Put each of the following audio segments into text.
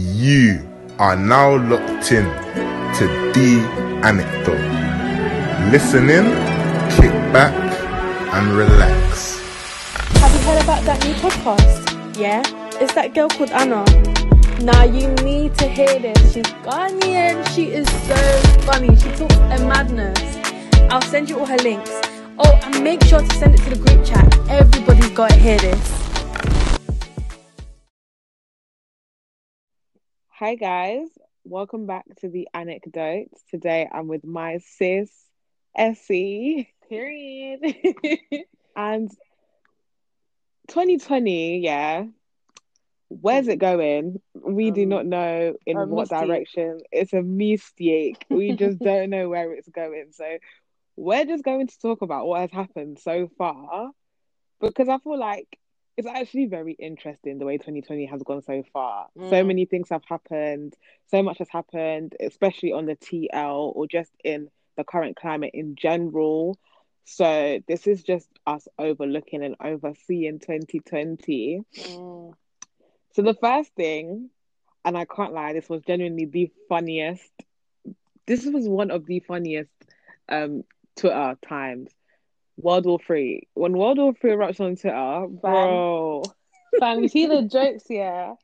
You are now locked in to the anecdote. Listen in, kick back, and relax. Have you heard about that new podcast? Yeah? It's that girl called Anna. Now you need to hear this. She's Ghanaian. She is so funny. She talks a madness. I'll send you all her links. Oh, and make sure to send it to the group chat. Everybody's got to hear this. Hi guys, welcome back to the anecdotes. Today I'm with my sis Essie. Period. and 2020, yeah. Where's it going? We do Um, not know in what mystique. direction. It's a mistake. We just don't know where it's going. So we're just going to talk about what has happened so far because I feel like it's actually very interesting the way 2020 has gone so far. So Mm. many things have happened, so much has happened, especially on the TL or just in the current climate in general. So this is just us overlooking and overseeing 2020. Mm. So the first thing, and I can't lie, this was genuinely the funniest. This was one of the funniest um Twitter times. World War Three. When World War Three erupts on Twitter, bro. Fam, you see the jokes, yeah?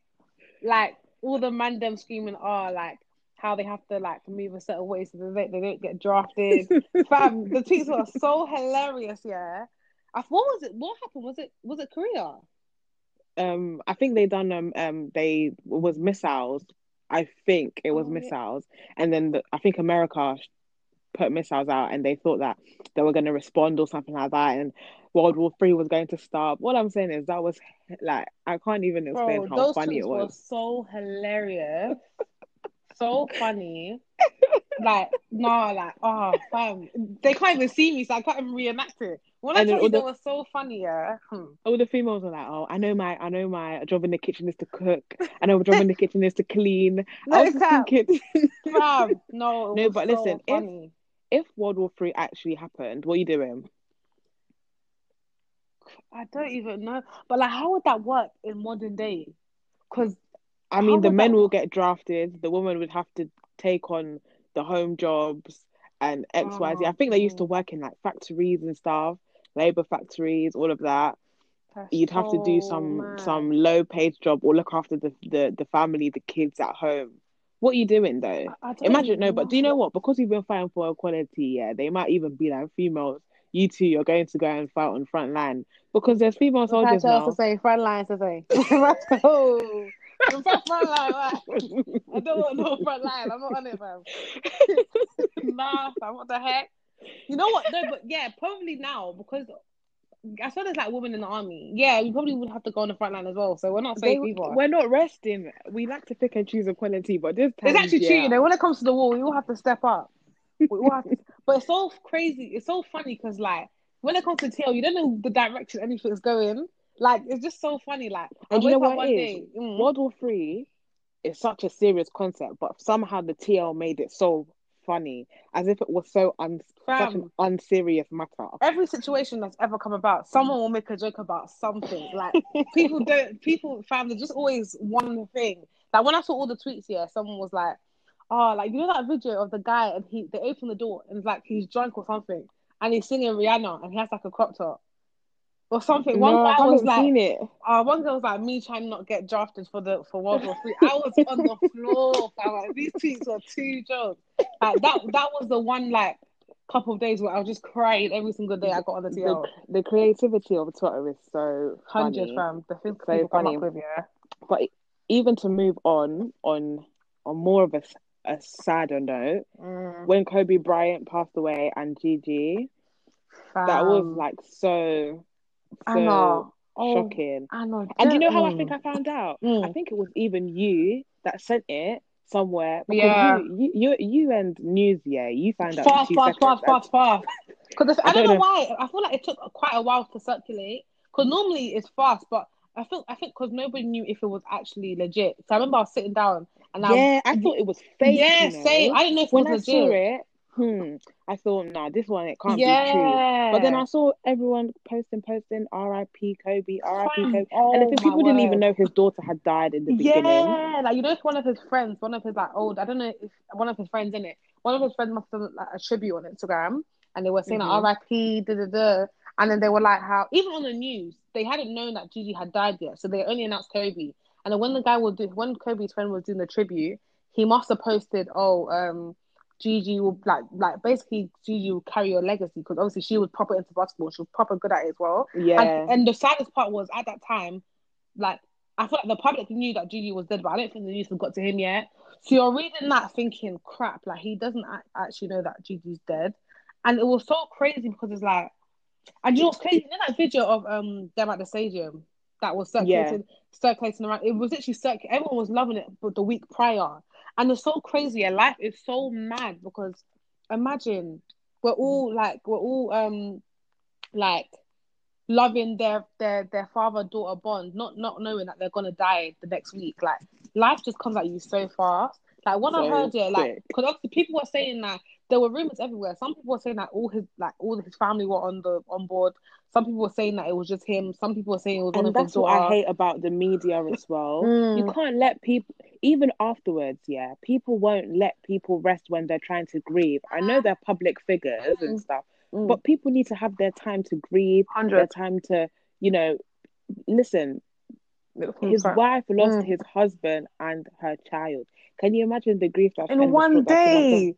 Like all the man them screaming are like how they have to like move a certain way so they don't, they don't get drafted. Fam, the tweets were so hilarious, yeah. I, what was it? What happened? Was it was it Korea? Um, I think they done um um they was missiles. I think it was Oh, yeah. missiles, and then the, I think America put missiles out, and they thought that they were going to respond or something like that, and World War Three was going to start. What I'm saying is that was like I can't even explain Bro, how funny it were was. so hilarious, so funny. Like, no, like, oh, fam, they can't even see me, so I can't even reenact it. When I And then tell you they were so funny, yeah. Hmm. all the females were like, "Oh, I know my, I know my job in the kitchen is to cook. I know my job in the kitchen is to clean." No, I was thinking, Fam, no, No, but so listen, funny. if World War Three actually happened, what are you doing? I don't even know, but like, how would that work in modern day? Because I mean, the men that- will get drafted. The women would have to take on the home jobs and X, Y, Z. I Oh, think they used to work in like factories and stuff, labor factories, all of that. You'd have to do some some low paid job or look after the, the the family, the kids at home. What are you doing though? Imagine no, but do you know what? Because we've been fighting for equality, yeah, they might even be like females. You two, you're going to go and fight on front line because there's female soldiers now. to say front lines to say. Let's go. Front line. Like, I don't want no front line. I'm not on it, fam. nah, fam. What the heck? You know what? No, but yeah, probably now because I saw there's like women in the army. Yeah, we probably would have to go on the front line as well. So we're not They, safe either. we're not resting. We like to pick and choose a equality, but this time, It's actually true. You know, when it comes to the war, we all have to step up. We all have to, but it's so crazy. It's so funny because like when it comes to TL, you don't know the direction anything's going. Like it's just so funny. Like I And you know what one it day, mm, World War Three is such a serious concept, but somehow the TL made it so funny, as if it was so un- such an unserious matter. every situation that's ever come about, someone will make a joke about something. Like people don't, people, fam, there's just always one thing. Like when I saw all the tweets here, someone was like, "Oh, like you know that video of the guy and he they open the door and it's like he's drunk or something, and he's singing Rihanna and he has like a crop top." Or something. One no, guy was like, seen it. Uh, one girl was like me trying to not get drafted for the for World War Three. I was on the floor. fam. Like, these tweets are two jokes. Like that that was the one like couple of days where I was just crying every single day I got on the The, TL. the creativity of Twitter is so Hundred fam. The things So funny. up with, yeah. But even to move on on on more of a a sadder note, Mm, when Kobe Bryant passed away and Gigi, that was like so I so know. Oh, shocking. I know. And you know how I think I found out? Mm. I think it was even you that sent it somewhere. Yeah. you, you, you, you and News, yeah, you found out. fast, fast, fast, fast, fast. Because I I don't don't know know. why. I feel like it took quite a while to circulate. Because normally it's fast, but I feel I think because nobody knew if it was actually legit. So I remember I was sitting down and I Yeah, I thought it was fake. yeah, you know? same. I didn't know if it was I saw legit. it, hmm, I thought, nah, this one it can't yeah. be true. But then I saw everyone posting, posting, R.I.P. Kobe, R.I.P. Kobe, oh, and I think people word. didn't even know his daughter had died in the beginning. Yeah, like you know, it's one of his friends, one of his like old, I don't know if one of his friends in it, one of his friends must have done like a tribute on Instagram, and they were saying mm-hmm. like, R.I.P. Da da da, and then they were like, how even on the news they hadn't known that Gigi had died yet, so they only announced Kobe. And then when the guy was do when Kobe's friend was doing the tribute, he must have posted, oh, um Gigi will like like basically Gigi will carry your legacy because obviously she was proper into basketball. She was proper good at it as well. Yeah. And, and, the saddest part was at that time, like I feel like the public knew that Gigi was dead, but I don't think the news had got to him yet. So you're reading that thinking, crap, like he doesn't actually know that Gigi's dead. And it was so crazy because it's like, and you know what's crazy? You know that video of um them at the stadium that was circulating, yeah. circulating around. It was actually circulating. Everyone was loving it, but the week prior, and it's so crazy. Yeah, life is so mad because imagine we're all like we're all um like loving their their their father daughter bond, not not knowing that they're gonna die the next week. Like life just comes at you so fast. Like when so I heard it, like because obviously people were saying that there were rumors everywhere. Some people were saying that all his like all his family were on the on board. Some people were saying that it was just him. Some people were saying it was and one that's of what I hate about the media as well. Mm. You can't let people even afterwards. Yeah, people won't let people rest when they're trying to grieve. I know they're public figures mm. and stuff, mm. but people need to have their time to grieve. 100. Their time to you know listen. His wife lost mm. his husband and her child. Can you imagine the grief that in one day?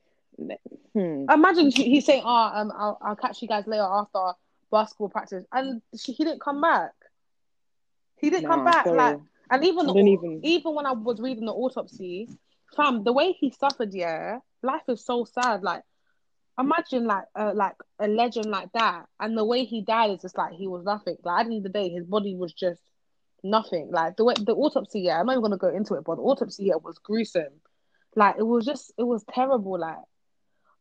Hmm. Imagine he's saying, "Oh, um, I'll, I'll catch you guys later after basketball practice," and she, he didn't come back. He didn't nah, come back. Sorry. Like, and even, even even when I was reading the autopsy, fam, the way he suffered, yeah, life is so sad. Like, imagine like uh, like a legend like that, and the way he died is just like he was nothing. Like at the end of the day, his body was just nothing. Like the way the autopsy, yeah, I'm not even gonna go into it, but the autopsy, yeah, was gruesome. Like it was just, it was terrible. Like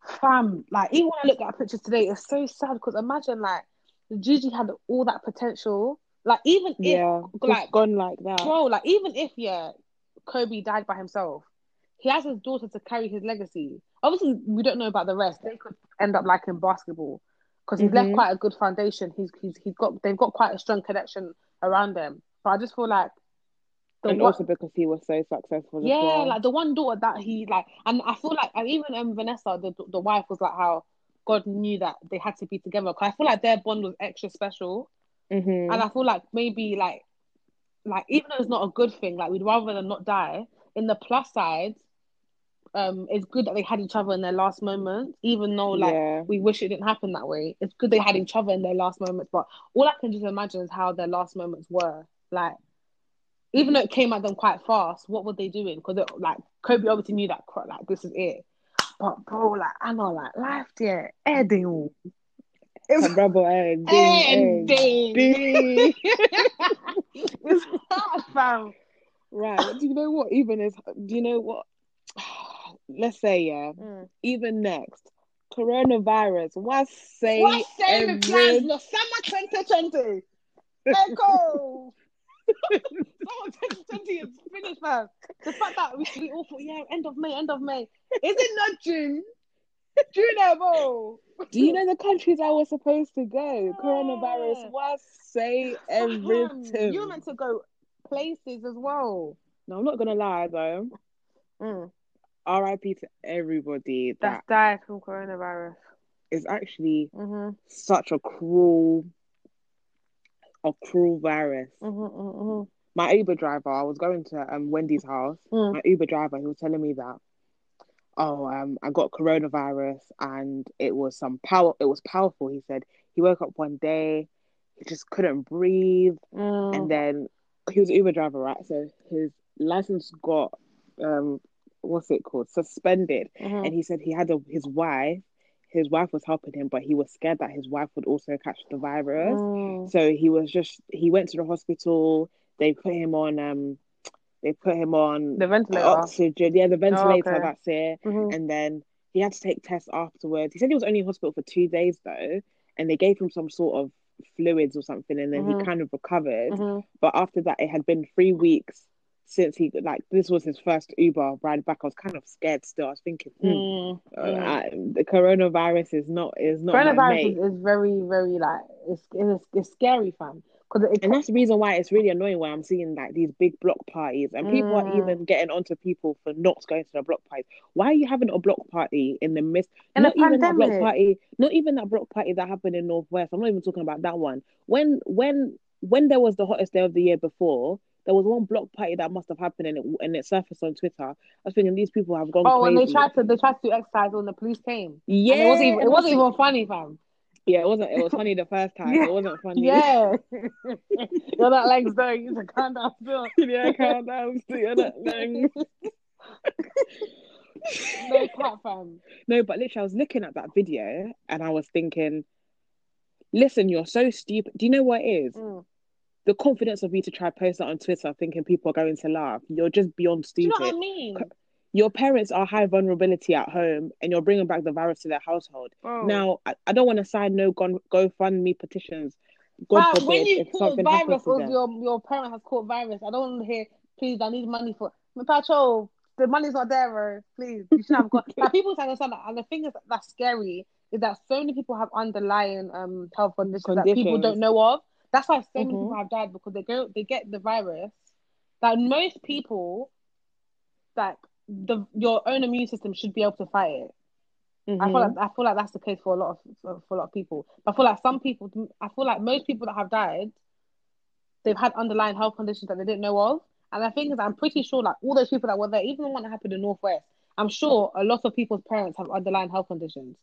fam, like even when I look at pictures today, it's so sad because imagine like the Gigi had all that potential. Like even if yeah, like gone like that, bro. Like even if yeah, Kobe died by himself, he has his daughter to carry his legacy. Obviously, we don't know about the rest. They could end up like in basketball because he's mm-hmm. left quite a good foundation. He's he's he's got they've got quite a strong connection around them. But I just feel like the and one, also because he was so successful. Yeah, well. like the one daughter that he like, and I feel like, and even um, Vanessa, the the wife, was like how God knew that they had to be together. Cause I feel like their bond was extra special, mm-hmm. and I feel like maybe like, like even though it's not a good thing, like we'd rather than not die. In the plus side, um, it's good that they had each other in their last moments, even though like yeah. we wish it didn't happen that way. It's good they had each other in their last moments, but all I can just imagine is how their last moments were. Like even though it came at them quite fast, what were they doing? Because like Kobe obviously knew that like this is it. But bro, like I know, like life there, Eddie. It's Eddie. Eddie. it's hard, fam. Right. Do you know what? Even is. Do you know what? Let's say yeah. Mm. Even next, coronavirus. What say? What say every... plans? No summer 2020. Echo. oh, 2020 is finished, man. The fact that we, we all thought, yeah, end of May, end of May. Is it not June? June, evo. Do you know the countries I was supposed to go? Yeah. Coronavirus was say everything. You're meant to go places as well. No, I'm not gonna lie though. Mm. R.I.P. to everybody that That's died from coronavirus. Is actually mm-hmm. such a cruel a cruel virus. Mm-hmm, mm-hmm. My Uber driver, I was going to um Wendy's house. Mm. My Uber driver, he was telling me that, oh, um, I got coronavirus and it was some power. It was powerful. He said he woke up one day, he just couldn't breathe, mm. and then he was an Uber driver, right? So his license got um, what's it called, suspended, mm-hmm. and he said he had a, his wife his wife was helping him, but he was scared that his wife would also catch the virus. Mm. So he was just he went to the hospital. They put him on um they put him on the ventilator oxygen. Yeah, the ventilator. Oh, okay. That's it. Mm-hmm. And then he had to take tests afterwards. He said he was only in hospital for two days though, and they gave him some sort of fluids or something, and then mm-hmm. he kind of recovered. Mm-hmm. But after that, it had been three weeks since he like this was his first Uber ride back. I was kind of scared still. I was thinking, hmm, Mm, uh, mm. I, the coronavirus is not is not Coronavirus is, is very, very like it's it's, it's scary, fam. Because it, And that's the reason why it's really annoying when I'm seeing like these big block parties and people are Mm. even getting onto people for not going to the block parties. Why are you having a block party in the midst? In not even that block party, not even that block party that happened in Northwest. I'm not even talking about that one. When when when there was the hottest day of the year before, there was one block party that must have happened and it and it surfaced on Twitter. I was thinking these people have gone oh, crazy. and they tried to they tried to do exercise when the police came. yeah, And it wasn't even, it wasn't even funny, fam. yeah, it wasn't. It was funny the first time. Yeah. It wasn't funny. Yeah, you're not legs though. You to calm down still. yeah, calm down. still, that thing. No cat, fam. No, but literally, I was looking at that video and I was thinking, listen, you're so stupid. Do you know what it is? Mm. The confidence of you to try post that on Twitter thinking people are going to laugh. You're just beyond stupid. Do you know what I mean? Your parents are high vulnerability at home and you're bringing back the virus to their household. Bro. Now, I, I don't want to sign no Go, GoFundMe petitions. God Fam, forbid when you caught something virus or your your parent has caught virus, I don't want to hear. Please, I need money for my patrol. The money's not there, bro. Please, you should have got. like people understand that, and the thing is that's scary is that so many people have underlying um health conditions, that people don't know of. That's why so many Mhm. people have died because they go they get the virus. Like most people, like the your own immune system should be able to fight it. I feel Mhm. like I feel like that's the case for a lot of for, for a lot of people. But I feel like some people, I feel like most people that have died, they've had underlying health conditions that they didn't know of. And the thing is, I'm pretty sure like all those people that were there, even the one that happened in Northwest, I'm sure a lot of people's parents have underlying health conditions.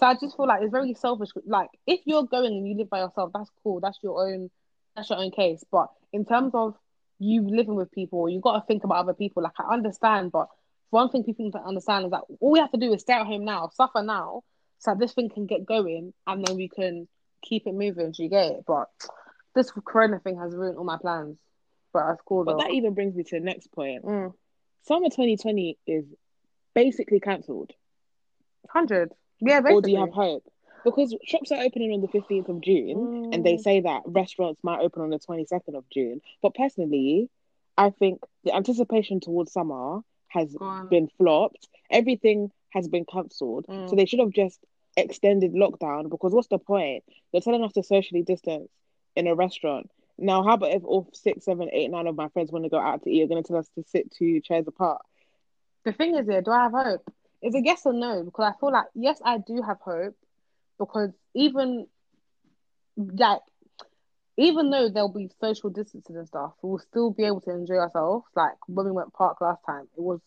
So I just feel like it's very selfish. Like if you're going and you live by yourself, that's cool. That's your own. That's your own case. But in terms of you living with people, you got to think about other people. Like I understand, but one thing people need to understand is that all we have to do is stay at home now, suffer now, so this thing can get going, and then we can keep it moving. Do you get it? But this Corona thing has ruined all my plans. But that's cool But though. that even brings me to the next point. Mm. Summer 2020 is basically cancelled. Hundred. Yeah, Or do you have hope? Because shops are opening on the 15th of June, and they Mm. say that restaurants might open on the 22nd of June. But personally, I think the anticipation towards summer has Gone. been flopped. Everything has been cancelled. Mm. So they should have just extended lockdown because what's the point? You're telling us to socially distance in a restaurant. Now, how about if all six, seven, eight, nine of my friends want to go out to eat, you're going to tell us to sit two chairs apart? The thing is, here, do I have hope? Is it yes or no? Because I feel like yes, I do have hope. Because even like, even though there'll be social distancing and stuff, we'll still be able to enjoy ourselves. Like when we went park last time, it was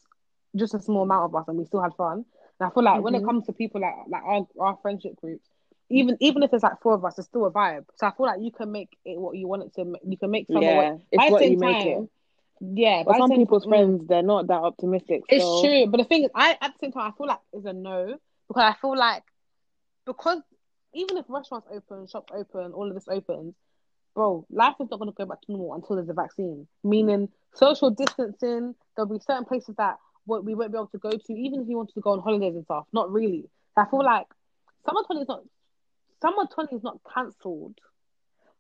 just a small amount of us, and we still had fun. And I feel like when it Mhm. comes to people like like our our friendship groups, even even if it's like four of us, it's still a vibe. So I feel like you can make it what you want it to. You can make summer. yeah, it's what you make it. Yeah, But the some people's friends, they're not that optimistic. It's so- true, but the thing is, I at the same time I feel like it's a no because I feel like because even if restaurants open, shops open, all of this opens, bro, life is not going to go back to normal until there's a vaccine. Meaning social distancing, there'll be certain places that what we won't be able to go to, even if you wanted to go on holidays and stuff. Not really. I feel like summer twenty is not summer twenty is not cancelled,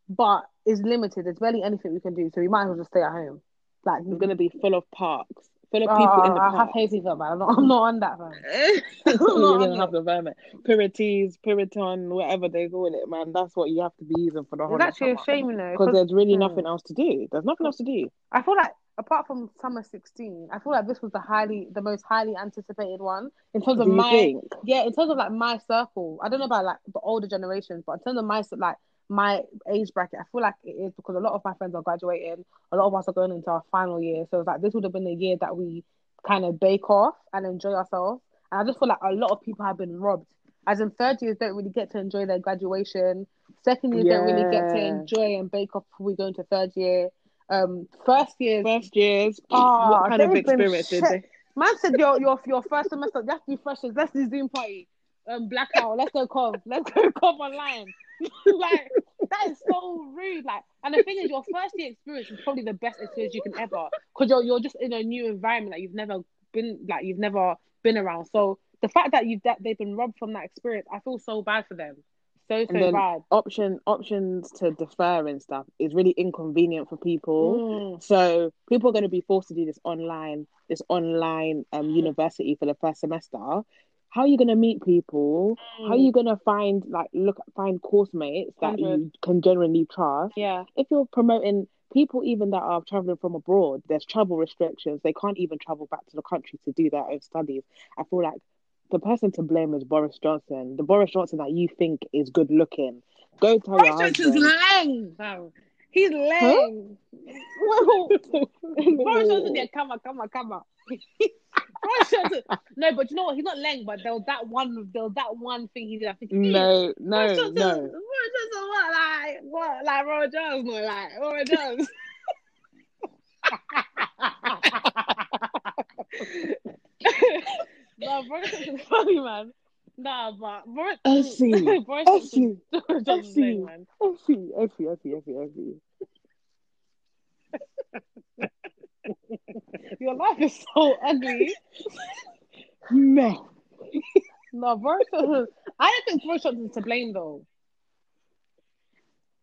but is limited. There's barely anything we can do, so we might as well just stay at home. Like It's going to be full of parks, full of Oh, people in the I have park. hay fever, man. I'm not, I'm not on that, man. You're on gonna have the vermin. Pirites, Piriton, whatever they call it, man. That's what you have to be using for the whole It's actually a shame, you know. Because 'cause there's really hmm. nothing else to do. There's nothing else to do. I feel like apart from summer 16, I feel like this was the highly, the most highly anticipated one in terms of you my, think? yeah, in terms of like my circle. I don't know about like the older generations, but in terms of my like my age bracket, I feel like it is because a lot of my friends are graduating, a lot of us are going into our final year, so it's like this would have been the year that we kind of bake off and enjoy ourselves. And I just feel like a lot of people have been robbed. As in third years don't really get to enjoy their graduation. Second years don't really get to enjoy and bake off before we go into third year. Um, first years, First years, Oh, what kind of experience did shit. they? Man said your your your first semester, let's do freshers, let's do Zoom party, um blackout, let's go cov, let's go cov online. like that is so rude. Like, and the thing is, your first year experience is probably the best experience you can ever, because you're you're just in a new environment that you've never been like you've never been around. So the fact that you've that they've been robbed from that experience, I feel so bad for them. So so bad. option options to defer and stuff is really inconvenient for people. Mm. So people are going to be forced to do this online, this online um, university for the first semester. How are you going to meet people? How are Mm. you going to find like look find course mates that you can genuinely trust? Yeah. If you're promoting people even that are traveling from abroad, there's travel restrictions. They can't even travel back to the country to do their own studies. I feel like the person to blame is Boris Johnson. The Boris Johnson that you think is good looking. Go tell your Boris Johnson's husband. lang. fam. He's lang. Boris Johnson, yeah, come on, come on, come on. No, but you know what? He's not lang, but there was that one. There was that one thing he did. I think. No, no, no. What like what like Roy Jones, no, like Roy Jones. no, Boris Johnson's funny, man. Nah, but Boris. Effie. Effie, Boris Johnson's Effie. lang, man. Effie, Effie, Effie, Effie, Effie. Your life is so ugly. No. No, Boris I don't think Boris Johnson's to blame though.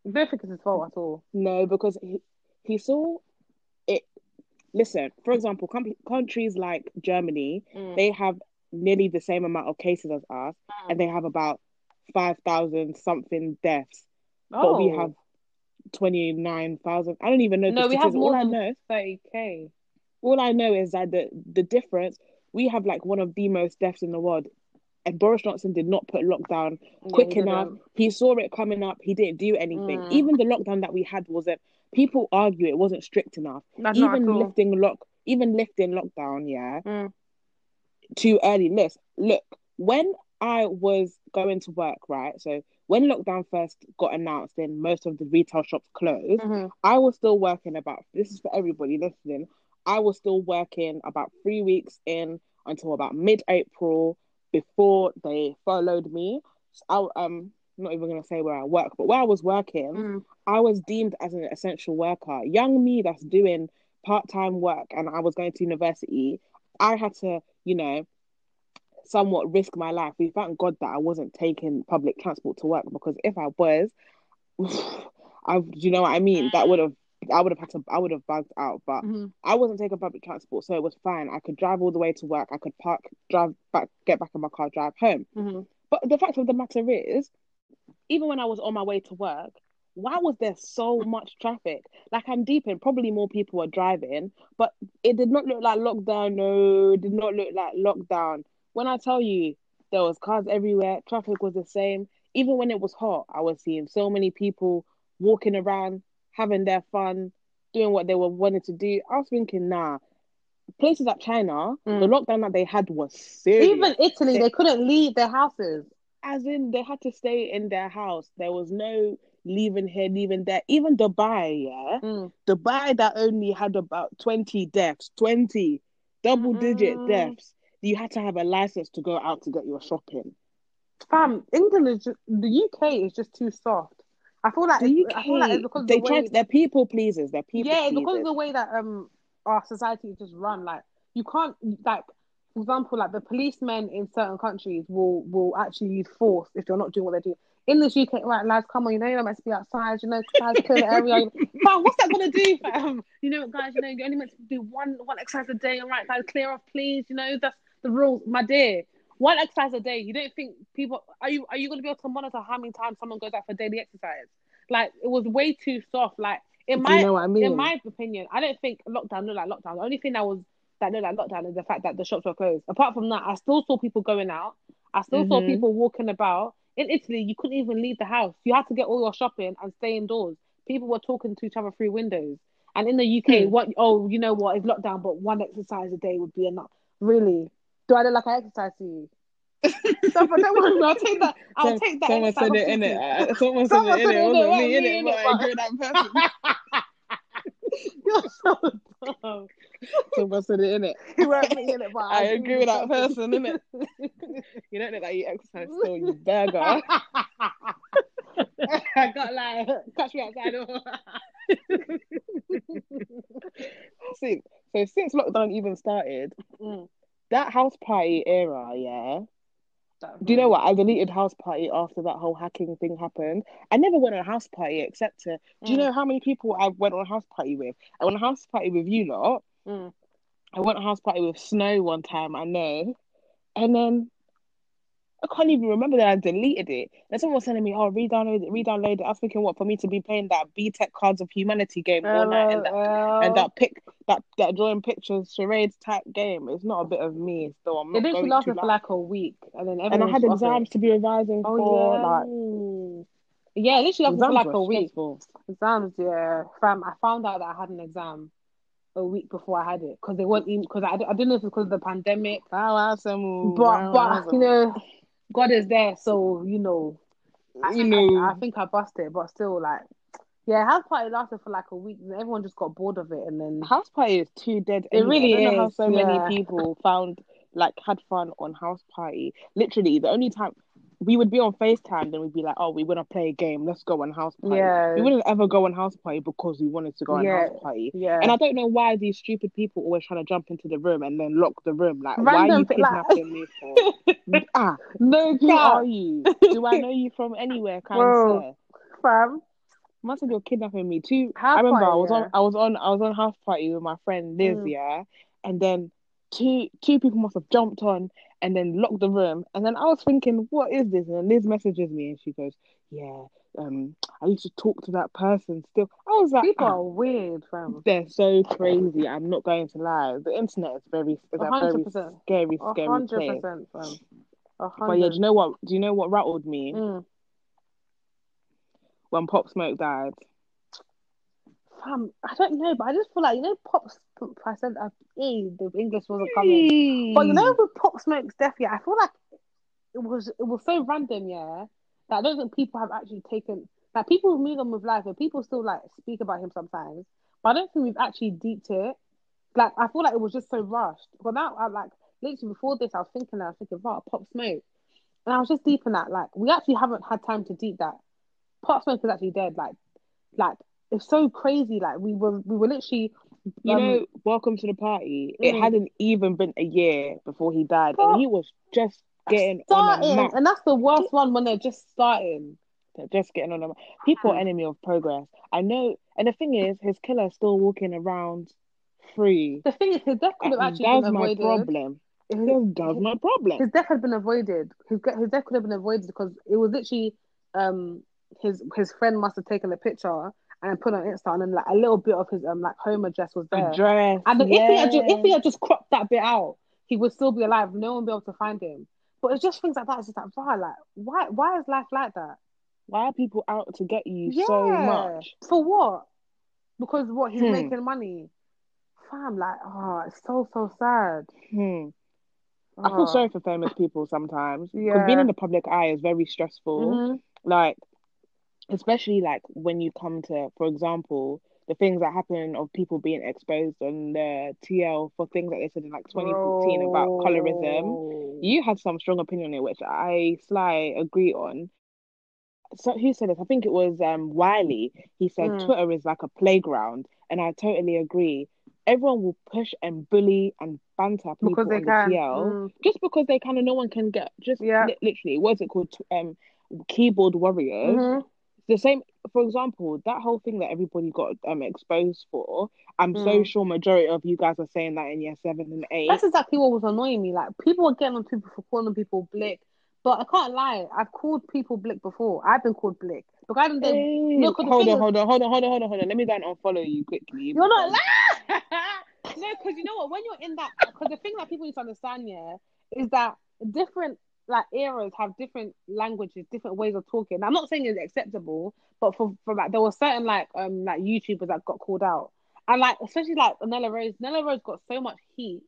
I don't think it's his fault at all. No, because he, he saw it. Listen, for example, com- countries like Germany, Mm. they have nearly the same amount of cases as us, and they have about 5,000 something deaths. But we have 29,000. I don't even know. the no, we have. All more I than know, thirty k. all I know is that the, the difference, we have like one of the most deaths in the world. And Boris Johnson did not put lockdown quick enough. He saw it coming up. He didn't do anything. Mm. Even the lockdown that we had wasn't. People argue it wasn't strict enough. That's even all. lifting lock, even lifting lockdown, yeah, Mm. too early. List. Look, when I was going to work, right? So when lockdown first got announced, and most of the retail shops closed, Mhm. I was still working about. This is for everybody listening. I was still working about three weeks in until about mid-April before they followed me. So I, um, I'm not even gonna say where I work, but where I was working, Mm. I was deemed as an essential worker. Young me that's doing part-time work and I was going to university, I had to, you know, somewhat risk my life. We thank God that I wasn't taking public transport to work because if I was, I do you know what I mean? That would have I would have had to I would have bugged out. But Mhm. I wasn't taking public transport, so it was fine. I could drive all the way to work. I could park, drive back, get back in my car, drive home. Mhm. But the fact of the matter is, even when I was on my way to work, why was there so much traffic? Like I'm deep in, probably more people were driving, but it did not look like lockdown. No, it did not look like lockdown. When I tell you there was cars everywhere, traffic was the same. Even when it was hot, I was seeing so many people walking around, having their fun, doing what they were wanting to do. I was thinking, nah. Places like China, the Mm. lockdown that they had was serious Even Italy, they couldn't leave their houses. as in they had to stay in their house. There was no leaving here, leaving there. Even Dubai, yeah, Mm. Dubai that only had about twenty deaths, twenty double digit Mm. deaths. You had to have a license to go out to get your shopping. Fam, England is just, the UK is just too soft. I feel like The UK, I feel like it's because they the way. They're people pleasers. They're people. yeah, it's because of the way that um our society is just run. Like you can't like, for example, like the policemen in certain countries will will actually use force if you're not doing what they're doing. In this UK, right, lads, come on, you know you're not meant to be outside, you know, guys, clear the area. Fam, what's that gonna do, fam? You know, guys, you know, you're only meant to do one one exercise a day, all right, guys, clear off, please. You know, that's the rules, my dear. One exercise a day. You don't think people are you are you gonna be able to monitor how many times someone goes out for daily exercise? Like it was way too soft. Like in my you know I mean? in my opinion, I don't think lockdown looked like lockdown. The only thing that was that looked like lockdown is the fact that the shops were closed. Apart from that, I still saw people going out. I still saw Mhm. people walking about. In Italy, you couldn't even leave the house. You had to get all your shopping and stay indoors. People were talking to each other through windows. And in the UK, Hmm. what? Oh, you know what? It's lockdown, but one exercise a day would be enough. Really? Do I look like I exercise to you? so, worry, I'll take that. I'll Some- take that. Someone exercise said it in it. Uh, someone said Someone it in said it. it It in it, wasn't me in it, but I agree with that person. You're so dumb. Someone said it in it. You weren't me in it, but I agree with that person, innit? You don't look like you exercise still, you burger. I got like catch me outside. See, so since lockdown even started, Mm. That house party era, yeah, Do you know what? I deleted House Party after that whole hacking thing happened. I never went on a house party except to. Do you Mm. know how many people I went on a house party with? I went on a house party with you lot. Mm. I went on a house party with Snow one time. I know, and then I can't even remember that I deleted it. And someone was telling me, "Oh, re-download it, re-download it." I was thinking, what for me to be playing that BTEC Cards of Humanity game all night and that and that pic that that drawing pictures charades type game. It's not a bit of me. So I'm It not lasted to for like. a week, and then And I had was off it. exams to be revising Oh for. yeah, Like yeah. It literally lasted for exams like a week. stressful. Exams, yeah. Fam, I found out that I had an exam a week before I had it because they weren't even because I, I don't know if it's because of the pandemic, ah, Wow, wow, some- mm, but wow, wow, but you know, God is there, so you know, I you think know, I, I think I busted, but still like. Yeah, house party lasted for like a week, and everyone just got bored of it, and then house party is too dead. It anyway. really I don't know how is, so yeah. many people found like had fun on house party. Literally, the only time we would be on Facetime, then we'd be like, "Oh, we want to play a game. Let's go on house party." yeah, We wouldn't ever go on house party because we wanted to go on Yeah. house party. yeah. And I don't know why these stupid people always trying to jump into the room and then lock the room. Like, why are you like- kidnapping me for? ah, no who are you? Do I know you from anywhere, kind fam. Must have you're kidnapping me too. House I remember I was yeah. on I was on I was on house party with my friend Liz, Mm. yeah, and then two two people must have jumped on and then locked the room, and then I was thinking, what is this? And then Liz messages me and she goes, yeah, um, I used to talk to that person still. I was like, People ah, are weird, fam. they're so crazy. I'm not going to lie. The internet is very is A a very scary, scary hundred place. percent, fam. A But yeah, do you know what? Do you know what rattled me Mm. when Pop Smoke died? Fam, I don't know, but I just feel like you know, Pop. I said, uh, the English wasn't coming. But you know, with Pop Smoke's death, yeah, I feel like it was it was so random, yeah. That I don't think people have actually taken like people move on with life, and people still like speak about him sometimes. But I don't think we've actually deeped it. Like I feel like it was just so rushed. But now, I like literally before this, I was thinking, I was thinking, wow, Pop Smoke, and I was just deep in that. Like we actually haven't had time to deep that. Pop Smoke is actually dead. Like, like it's so crazy. Like we were we were literally. You um, know, welcome to the party. It Mm. hadn't even been a year before he died, and he was just getting on starting, map. and that's the worst one when they're just starting. Just getting on a. People are enemy of progress. I know, and the thing is, his killer is still walking around free. The thing is, his death could have actually that's been my problem. His, That's my problem. his death had been avoided. His his death could have been avoided because it was literally um his his friend must have taken a picture and put on Insta, and then like a little bit of his um like home address was there. Address. And if he had ju- if he had just cropped that bit out, he would still be alive. No one would be able to find him. But it's just things like that. It's just like, wow, like why why is life like that? Why are people out to get you so much? For what? Because what he's Hmm. making money. Fam, like, oh, it's so so sad. Hmm. I feel Oh. sorry for famous people sometimes Yeah. being in the public eye is very stressful. Mhm. like especially like when you come to for example the things that happen of people being exposed on the TL for things that they said in like 2014 about colorism you had some strong opinion on it which I sly agree on so who said this I think it was um Wiley he said Mm. Twitter is like a playground and I totally agree everyone will push and bully and banter people because they on the. TL Mm. just because they kind of no one can get just Yeah. li- literally what's it called um keyboard warriors Mhm. The same for example that whole thing that everybody got um exposed for i'm so Mm. sure majority of you guys are saying that in year seven and eight That's exactly what was annoying me. Like people were getting on people for calling people blick, but I can't lie. I've called people blick before. I've been called blick. Look, I didn't. Hey, no, 'cause the hold on, hold on, hold on, hold on, hold on, hold on. Let me go and unfollow you quickly. You're not lying. no, because you know what? When you're in that, because the thing that people need to understand, yeah, is that different like eras have different languages, different ways of talking. I'm not saying it's acceptable, but for for like there were certain like um like YouTubers that got called out, and like especially like Nella Rose. Nella Rose got so much heat,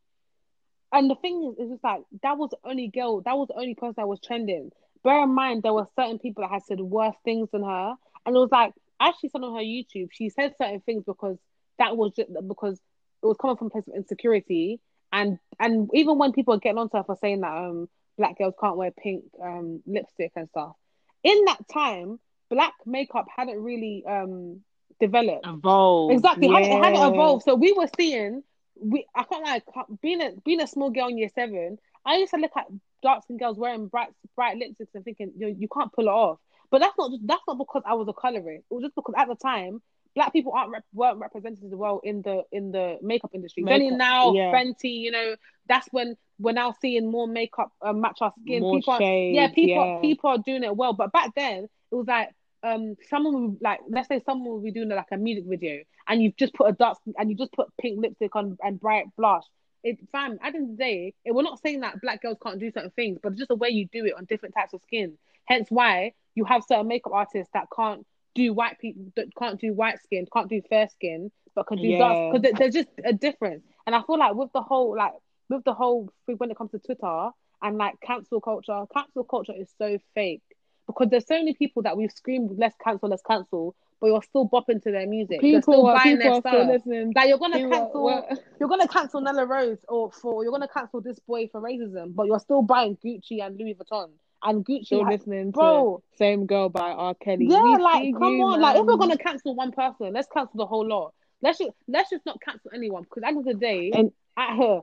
and the thing is, it's just like that was the only girl, that was the only person that was trending. Bear in mind, there were certain people that had said worse things than her, and it was like actually said on her YouTube, she said certain things because that was just because it was coming from a place of insecurity, and and even when people are getting onto her for saying that um black girls can't wear pink um lipstick and stuff, in that time, black makeup hadn't really um developed. evolved. Exactly, it hadn't, it hadn't evolved. So we were seeing, we I can't like being a being a small girl in year seven. I used to look at dark skinned girls wearing bright bright lipsticks and thinking you you can't pull it off. But that's not just, that's not because I was a colorist. It was just because at the time black people aren't rep- weren't represented as well in the in the makeup industry. It's only now, yeah. Fenty, you know, that's when we're now seeing more makeup uh, match our skin. More people, are, shades, yeah, people yeah. people are doing it well. But back then, it was like um someone would like let's say someone will be doing like a music video and you've just put a dark and you just put pink lipstick on and bright blush. It fam, at the end of the day, it, we're not saying that black girls can't do certain things, but it's just the way you do it on different types of skin. Hence why you have certain makeup artists that can't do white people that can't do white skin, can't do fair skin, but can do Yeah. dark because there's just a difference. And I feel like with the whole like with the whole when it comes to Twitter and like cancel culture, cancel culture is so fake because there's so many people that we've screamed let's cancel, let's cancel, but you're still bopping to their music. you're still People, are, buying people their are still stuff. listening. Like you're gonna People- cancel, what- you're gonna cancel Nella Rose or for you're gonna cancel this boy for racism, but you're still buying Gucci and Louis Vuitton and Gucci. Still listening bro, to Same Girl by R. Kelly. yeah, We like come you, on, like if we're gonna cancel one person, let's cancel the whole lot. Let's just let's just not cancel anyone because at the end of the day, And- at her,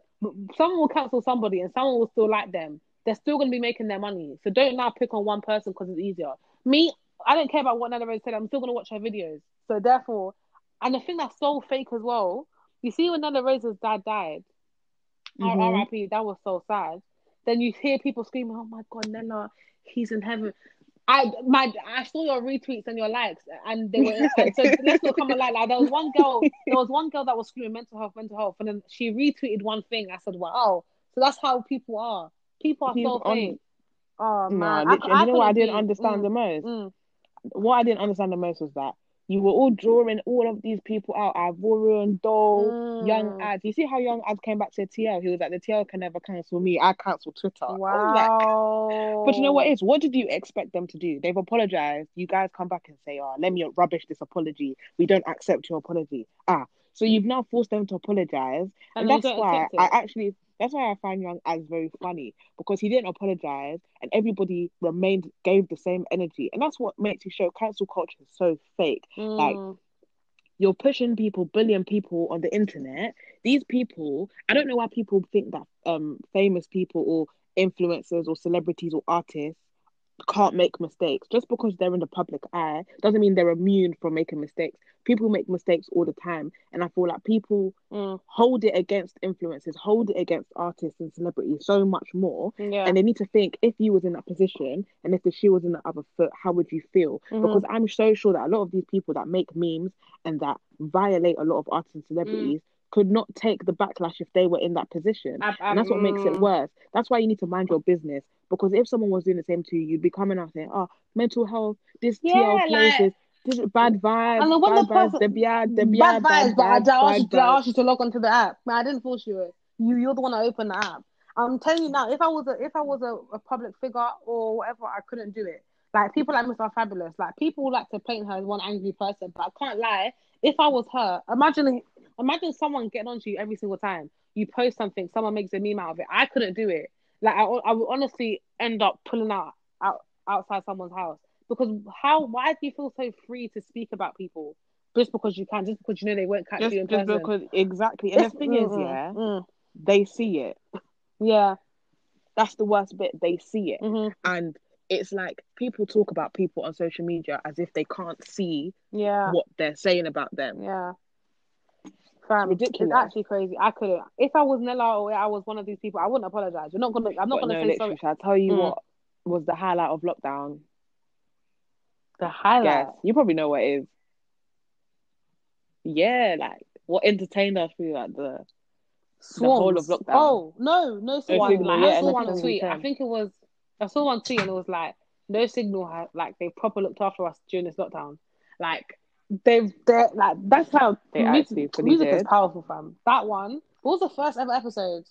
someone will cancel somebody and someone will still like them. They're still gonna be making their money. So don't now pick on one person because it's easier. Me, I don't care about what Nella Rose said. I'm still gonna watch her videos. So therefore, and the thing that's so fake as well. You see when Nella Rose's dad died, R- Mhm. R.I.P. That was so sad. Then you hear people screaming, "Oh my God, Nella, he's in heaven." I my I saw your retweets and your likes, and they were and so let's not come lie. Like there was one girl, there was one girl that was screaming mental health, mental health, and then she retweeted one thing. I said, "Wow!" So that's how people are. People are People so fake. Oh man, I, literally, and you know what I didn't be- understand mm, the most? mm. What I didn't understand the most was that you were all drawing all of these people out. Ivorian, Doll, Young Mm. Adz. You see how Young Adz came back to TL? He was like, the TL can never cancel me. I cancel Twitter. Was like, Wow. But you know what is? What did you expect them to do? They've apologized. You guys come back and say, "Oh, let me rubbish this apology. We don't accept your apology." Ah, so you've now forced them to apologize, and, And that's why. I actually that's why I find Young Adz very funny because he didn't apologize, and everybody remained gave the same energy, and that's what makes you show cancel culture is so fake. like, Mm. You're pushing people, bullying people on the internet. These people, I don't know why people think that um famous people or influencers or celebrities or artists can't make mistakes just because they're in the public eye doesn't mean they're immune from making mistakes people make mistakes all the time and i feel like people Mm. hold it against influencers hold it against artists and celebrities so much more yeah. and they need to think if you was in that position and if the shoe was in the other foot how would you feel Mhm. because i'm so sure that a lot of these people that make memes and that violate a lot of artists and Mm. Could not take the backlash if they were in that position Ab- ab- and that's what makes it worse. That's why you need to mind your business. Because if someone was doing the same to you, you'd be coming out saying, "Oh, mental health, this Yeah, TL like- places, this bad vibes, And when bad the vibes, person- the bad, the bad bad, vibes, but I, bad, I asked you bad to I asked you to log onto the app. Man, I didn't force you. You you're the one that opened the app. I'm telling you now, if I was a if I was a, a public figure or whatever, I couldn't do it. Like people like Mr. Fabulous, like people like to paint her as one angry person, but I can't lie. If I was her, imagine imagine someone getting onto you every single time you post something, someone makes a meme out of it. I couldn't do it. Like I, I would honestly end up pulling out, out outside someone's house because how? Why do you feel so free to speak about people just because you can, just because you know they won't catch Just, you in just person? because exactly. And It's- the thing is, mm, yeah, mm, they see it. yeah, That's the worst bit. They see it, mhm, and it's like people talk about people on social media as if they can't see yeah, what they're saying about them. yeah. Fam, ridiculous. It's actually crazy. I couldn't. If I was Nella or I was one of these people, I wouldn't apologize. You're not gonna. I'm not But gonna no, say sorry. shall I tell you Mm. what was the highlight of lockdown? The highlight. Guess you probably know what it is. Yeah, like what entertained us through like the the whole of lockdown. Oh no, no signal, Like, yeah, I saw one tweet. I think it was. I saw one tweet and it was like, no signal. Had, like they proper looked after us during this lockdown. Like they've, they like that's how They music, actually music is powerful, fam. That one. What was the first ever episode?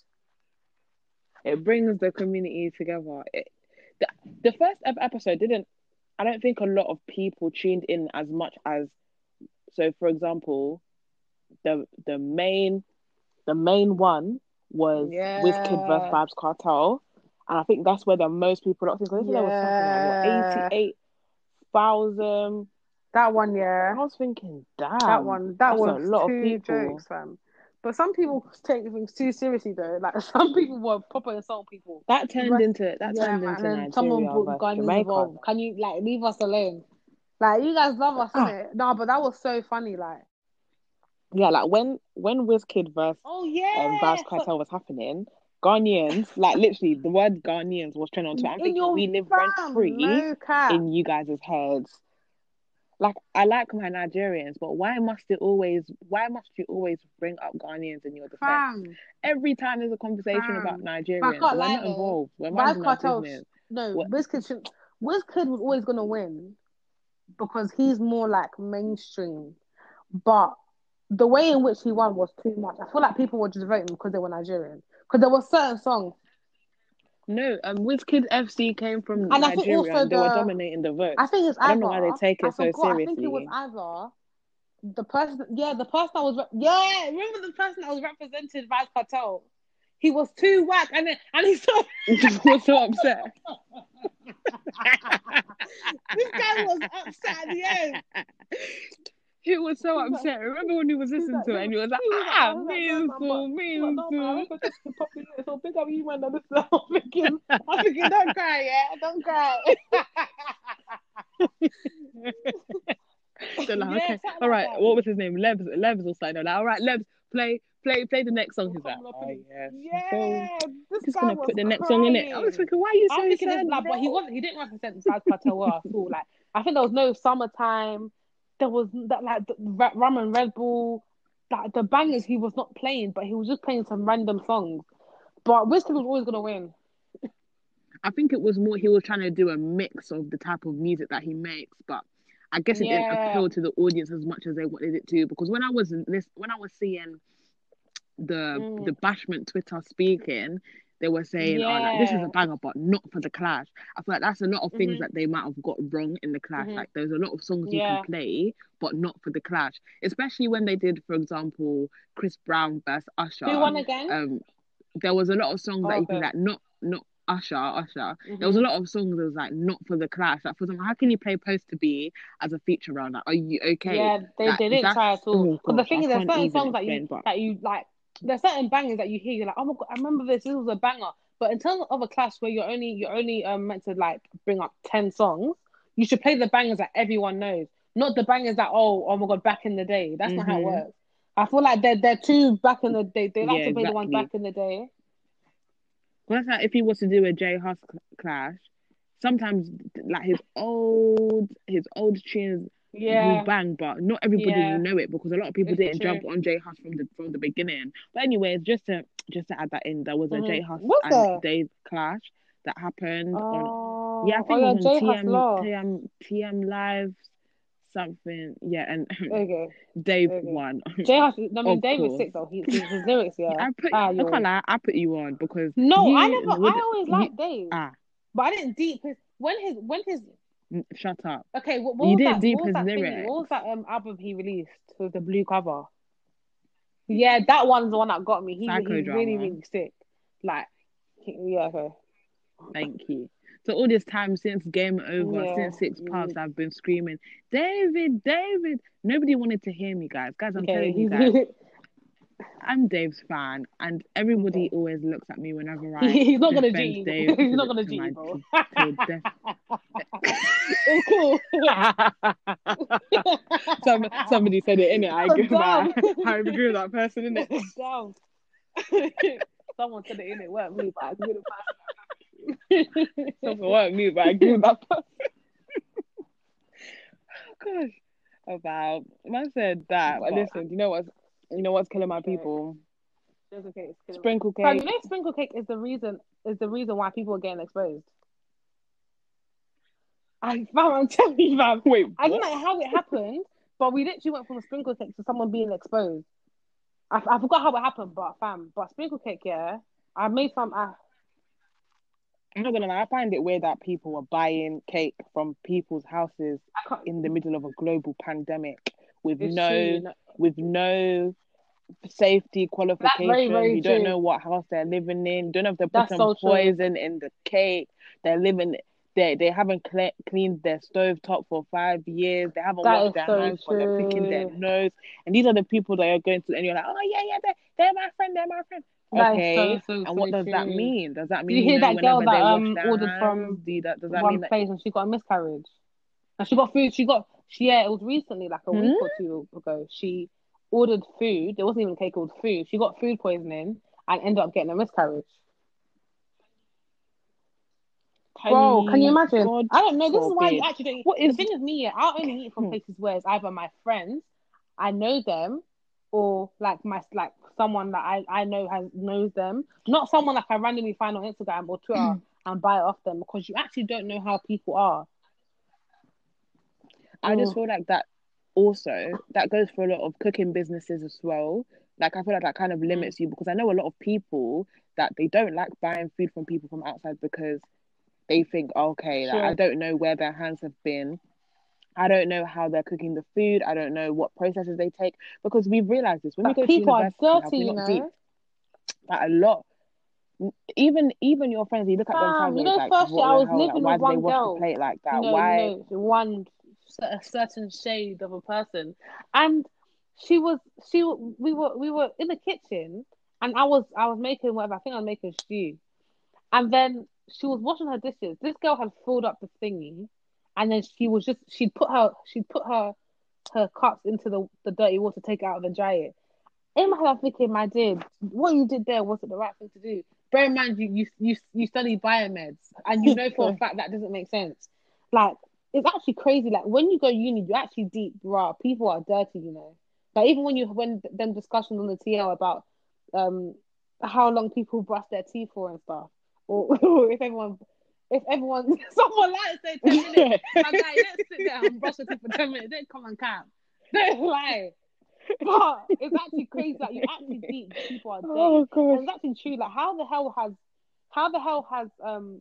it brings the community together. It, the, the first ever episode didn't. I don't think a lot of people tuned in as much as. So, for example, the the main the main one was Yeah. with Kid vs Vybz Kartel, and I think that's where the most people locked in. Because think there was something like what eighty eight thousand. That one, yeah. I was thinking, damn, that one. That that's was a lot of people. jokes, fam. But some people take things too seriously though. Like some people were proper insult people. That turned Right. into that Yeah, turned man, into and then Nigeria someone brought versus Ghanaians involved. Can you like leave us alone? Like you guys love us, Ah. innit? No, but that was so funny. Like, Yeah, like when when Wizkid versus oh yeah, um, Vybz Kartel was happening, Ghanaians, like literally, the word Ghanaians was trending on Twitter. I'm in thinking we live fam, rent free No in you guys' heads. Like I like my Nigerians, but why must it always? Why must you always bring up Ghanaians in your defense? Fam, Every time there's a conversation Fam. about Nigerians, we're not though. involved. We're Vaz minding our Cartel, business. no, What- Wizkid should. Wizkid was always gonna win because he's more like mainstream, but the way in which he won was too much. I feel like people were just voting because they were Nigerian. Because there were certain songs, No, um, Wizkid FC came from And I think Nigeria. also and they were dominating the vote. I think it's either. I don't know why they take it I so forgot, I think it was seriously. either the person. Yeah, the person that was. Re- yeah, remember the person that was represented Vybz Kartel. He was too whack, and then, and he saw was so upset. this guy was upset at the end. He was so upset. Remember when he was listening like- to it and he was like, like, ah, I was like, me no, and man, so, but- me But and no, man, I this is popular, so big up you, man. I'm thinking, I'm thinking, don't cry, yeah, don't cry. They're like, Yeah, okay, all like right. that. What was his name? Lebs. Lebs or something. Like, all right, Lebs, play, play, play the next song. He's like, oh yes. Yeah, this Just gonna put the next song in it. I was thinking, why are you so I'm sad? like, but he wasn't. He didn't represent Vybz Kartel well at all. Like, I think there was no summertime. There was that like the Ra- Rum and Red Bull, like the bangers. He was not playing, but he was just playing some random songs. But Wizkid was always gonna win. I think it was more he was trying to do a mix of the type of music that he makes, but I guess it didn't appeal to the audience as much as they wanted it to. Because when I was this, when I was seeing the Mm. the bashment Twitter speaking, they were saying, "Oh, like, this is a banger, but not for the Clash." I feel like that's a lot of things Mhm. that they might have got wrong in the Clash. Mhm. Like there's a lot of songs you can play, but not for the Clash. Especially when they did, for example, Chris Brown versus Usher Who won again? um there was a lot of songs Oh, that you can like not not Usher Usher. There was a Mhm. lot of songs that was like not for the clash. Like for example, how can you play Post to Be as a feature round? Like, are you okay? Yeah, they, Like, they didn't try at all. oh But the thing is, there's certain songs that you explain, but- that you like. There's certain bangers that you hear. You're like, oh my god, I remember this. This was a banger. But in terms of a clash where you're only you're only um, meant to like bring up ten songs, you should play the bangers that everyone knows, not the bangers that oh oh my god back in the day. That's not how it Mhm. works. I feel like they're they're too back in the day. They like Yeah, to play the ones back in the day. Well, that's like if he was to do a J Hus clash, sometimes like his old his old tunes Yeah, will bang, but not everybody Yeah. will know it because a lot of people It's didn't true. jump on J Hus from the from the beginning. But anyways, just to just to add that in, there was a Mhm. J Hus Was and there? Dave clash that happened on Oh, Yeah, I think oh, it was on TM, TM, TM Live, something. Yeah, and Okay, Dave okay. won. J Hus. I mean, David's course. sick though. He, his, lyrics, yeah. I put, Ah, I you're- can't lie, I put you on because No, I never. would- I always liked Dave, ah, but I didn't deep his when his when his shut up. okay. What, what You was didn't that? deep what was that lyrics. What was that um album he released with the blue cover? Yeah, that one's the one that got me. He, he's really really sick. Like, yeah, okay. Thank you. So all this time since game over, Yeah. since Six Paths, I've been screaming, David, David. Nobody wanted to hear me, guys. Guys, I'm Okay, telling you guys, I'm Dave's fan, and everybody always looks at me whenever I he's not gonna G. Dave He's not gonna to G it's cool. Some, somebody said it in it. I agree with that. I agree with that person in it. Someone said it in it, weren't me, but I agree with that. Something weren't me, but I agree with that person. oh, gosh, about man said that. But listen, you know what's you know what's killing my people? It's okay. It's. Sprinkle Fam, cake. you know, sprinkle cake is the reason is the reason why people are getting exposed. I fam, I'm telling you, fam. Wait, I don't know how it happened, but we literally went from a sprinkle cake to someone being exposed. I, I forgot how it happened, but fam, but sprinkle cake, yeah. I made some. I, I'm not gonna lie. I find it weird that people are buying cake from people's houses in the middle of a global pandemic with It's no true, with no safety qualification. very you don't true. know what house they're living in. Don't know if they put That's some so true. poison in the cake. They're living. they they haven't cle- cleaned their stove top for five years. They haven't That washed their so hands, but they're picking their nose. And these are the people that are going to, and you're like, oh yeah, yeah, they're, they're my friend, they're my friend. That Okay, so, and what does that mean? Does that mean you hear know, that girl that, um, ordered hands, from do that, does that one mean that? place and she got a miscarriage. And she got food. She got she yeah, it was recently, like a week Hmm? or two ago. She ordered food. It wasn't even cake, it was food. She got food poisoning and ended up getting a miscarriage. Bro, can you imagine? God I don't know. This is why you actually don't. What the is- thing is, me, yeah, I only eat from Hmm. places where it's either my friends, I know them, or like my like someone that I I know has knows them. Not someone like I randomly find on Instagram or Twitter and buy it off them because you actually don't know how people are. I just Mm. feel like that also that goes for a lot of cooking businesses as well. Like I feel like that kind of limits you because I know a lot of people that they don't like buying food from people from outside because they think, okay, like, I don't know where their hands have been. I don't know how they're cooking the food. I don't know what processes they take because we've realized this when we But go people to are university. dirty, we you know. deep? Like a lot. Even even your friends, you look at them sideways, you know, like, first year I was hell? Like, living why with one girl. plate like that? know, why? know, one a certain shade of a person, and she was she we were we were in the kitchen, and I was I was making whatever I think I was making stew, and then she was washing her dishes. This girl had filled up the thingy, and then she was just she'd put her she'd put her her cups into the the dirty water, take it out, and dry it. In my head, I'm thinking, my dear, what you did there wasn't the right thing to do. Bear in mind, you you you, you study biomeds, and you know for a fact that doesn't make sense. Like it's actually crazy. Like when you go uni, you actually deep raw. People are dirty, you know. Like even when you when them discussions on the TL about um how long people brush their teeth for and stuff, or, or if everyone if everyone someone like say ten minutes, my guy, don't sit there and brush your teeth for ten minutes. Don't come and cap. Don't lie. But it's actually crazy. Like you actually deep people are dirty. Oh god. And it's actually true. Like, how the hell has, how the hell has um,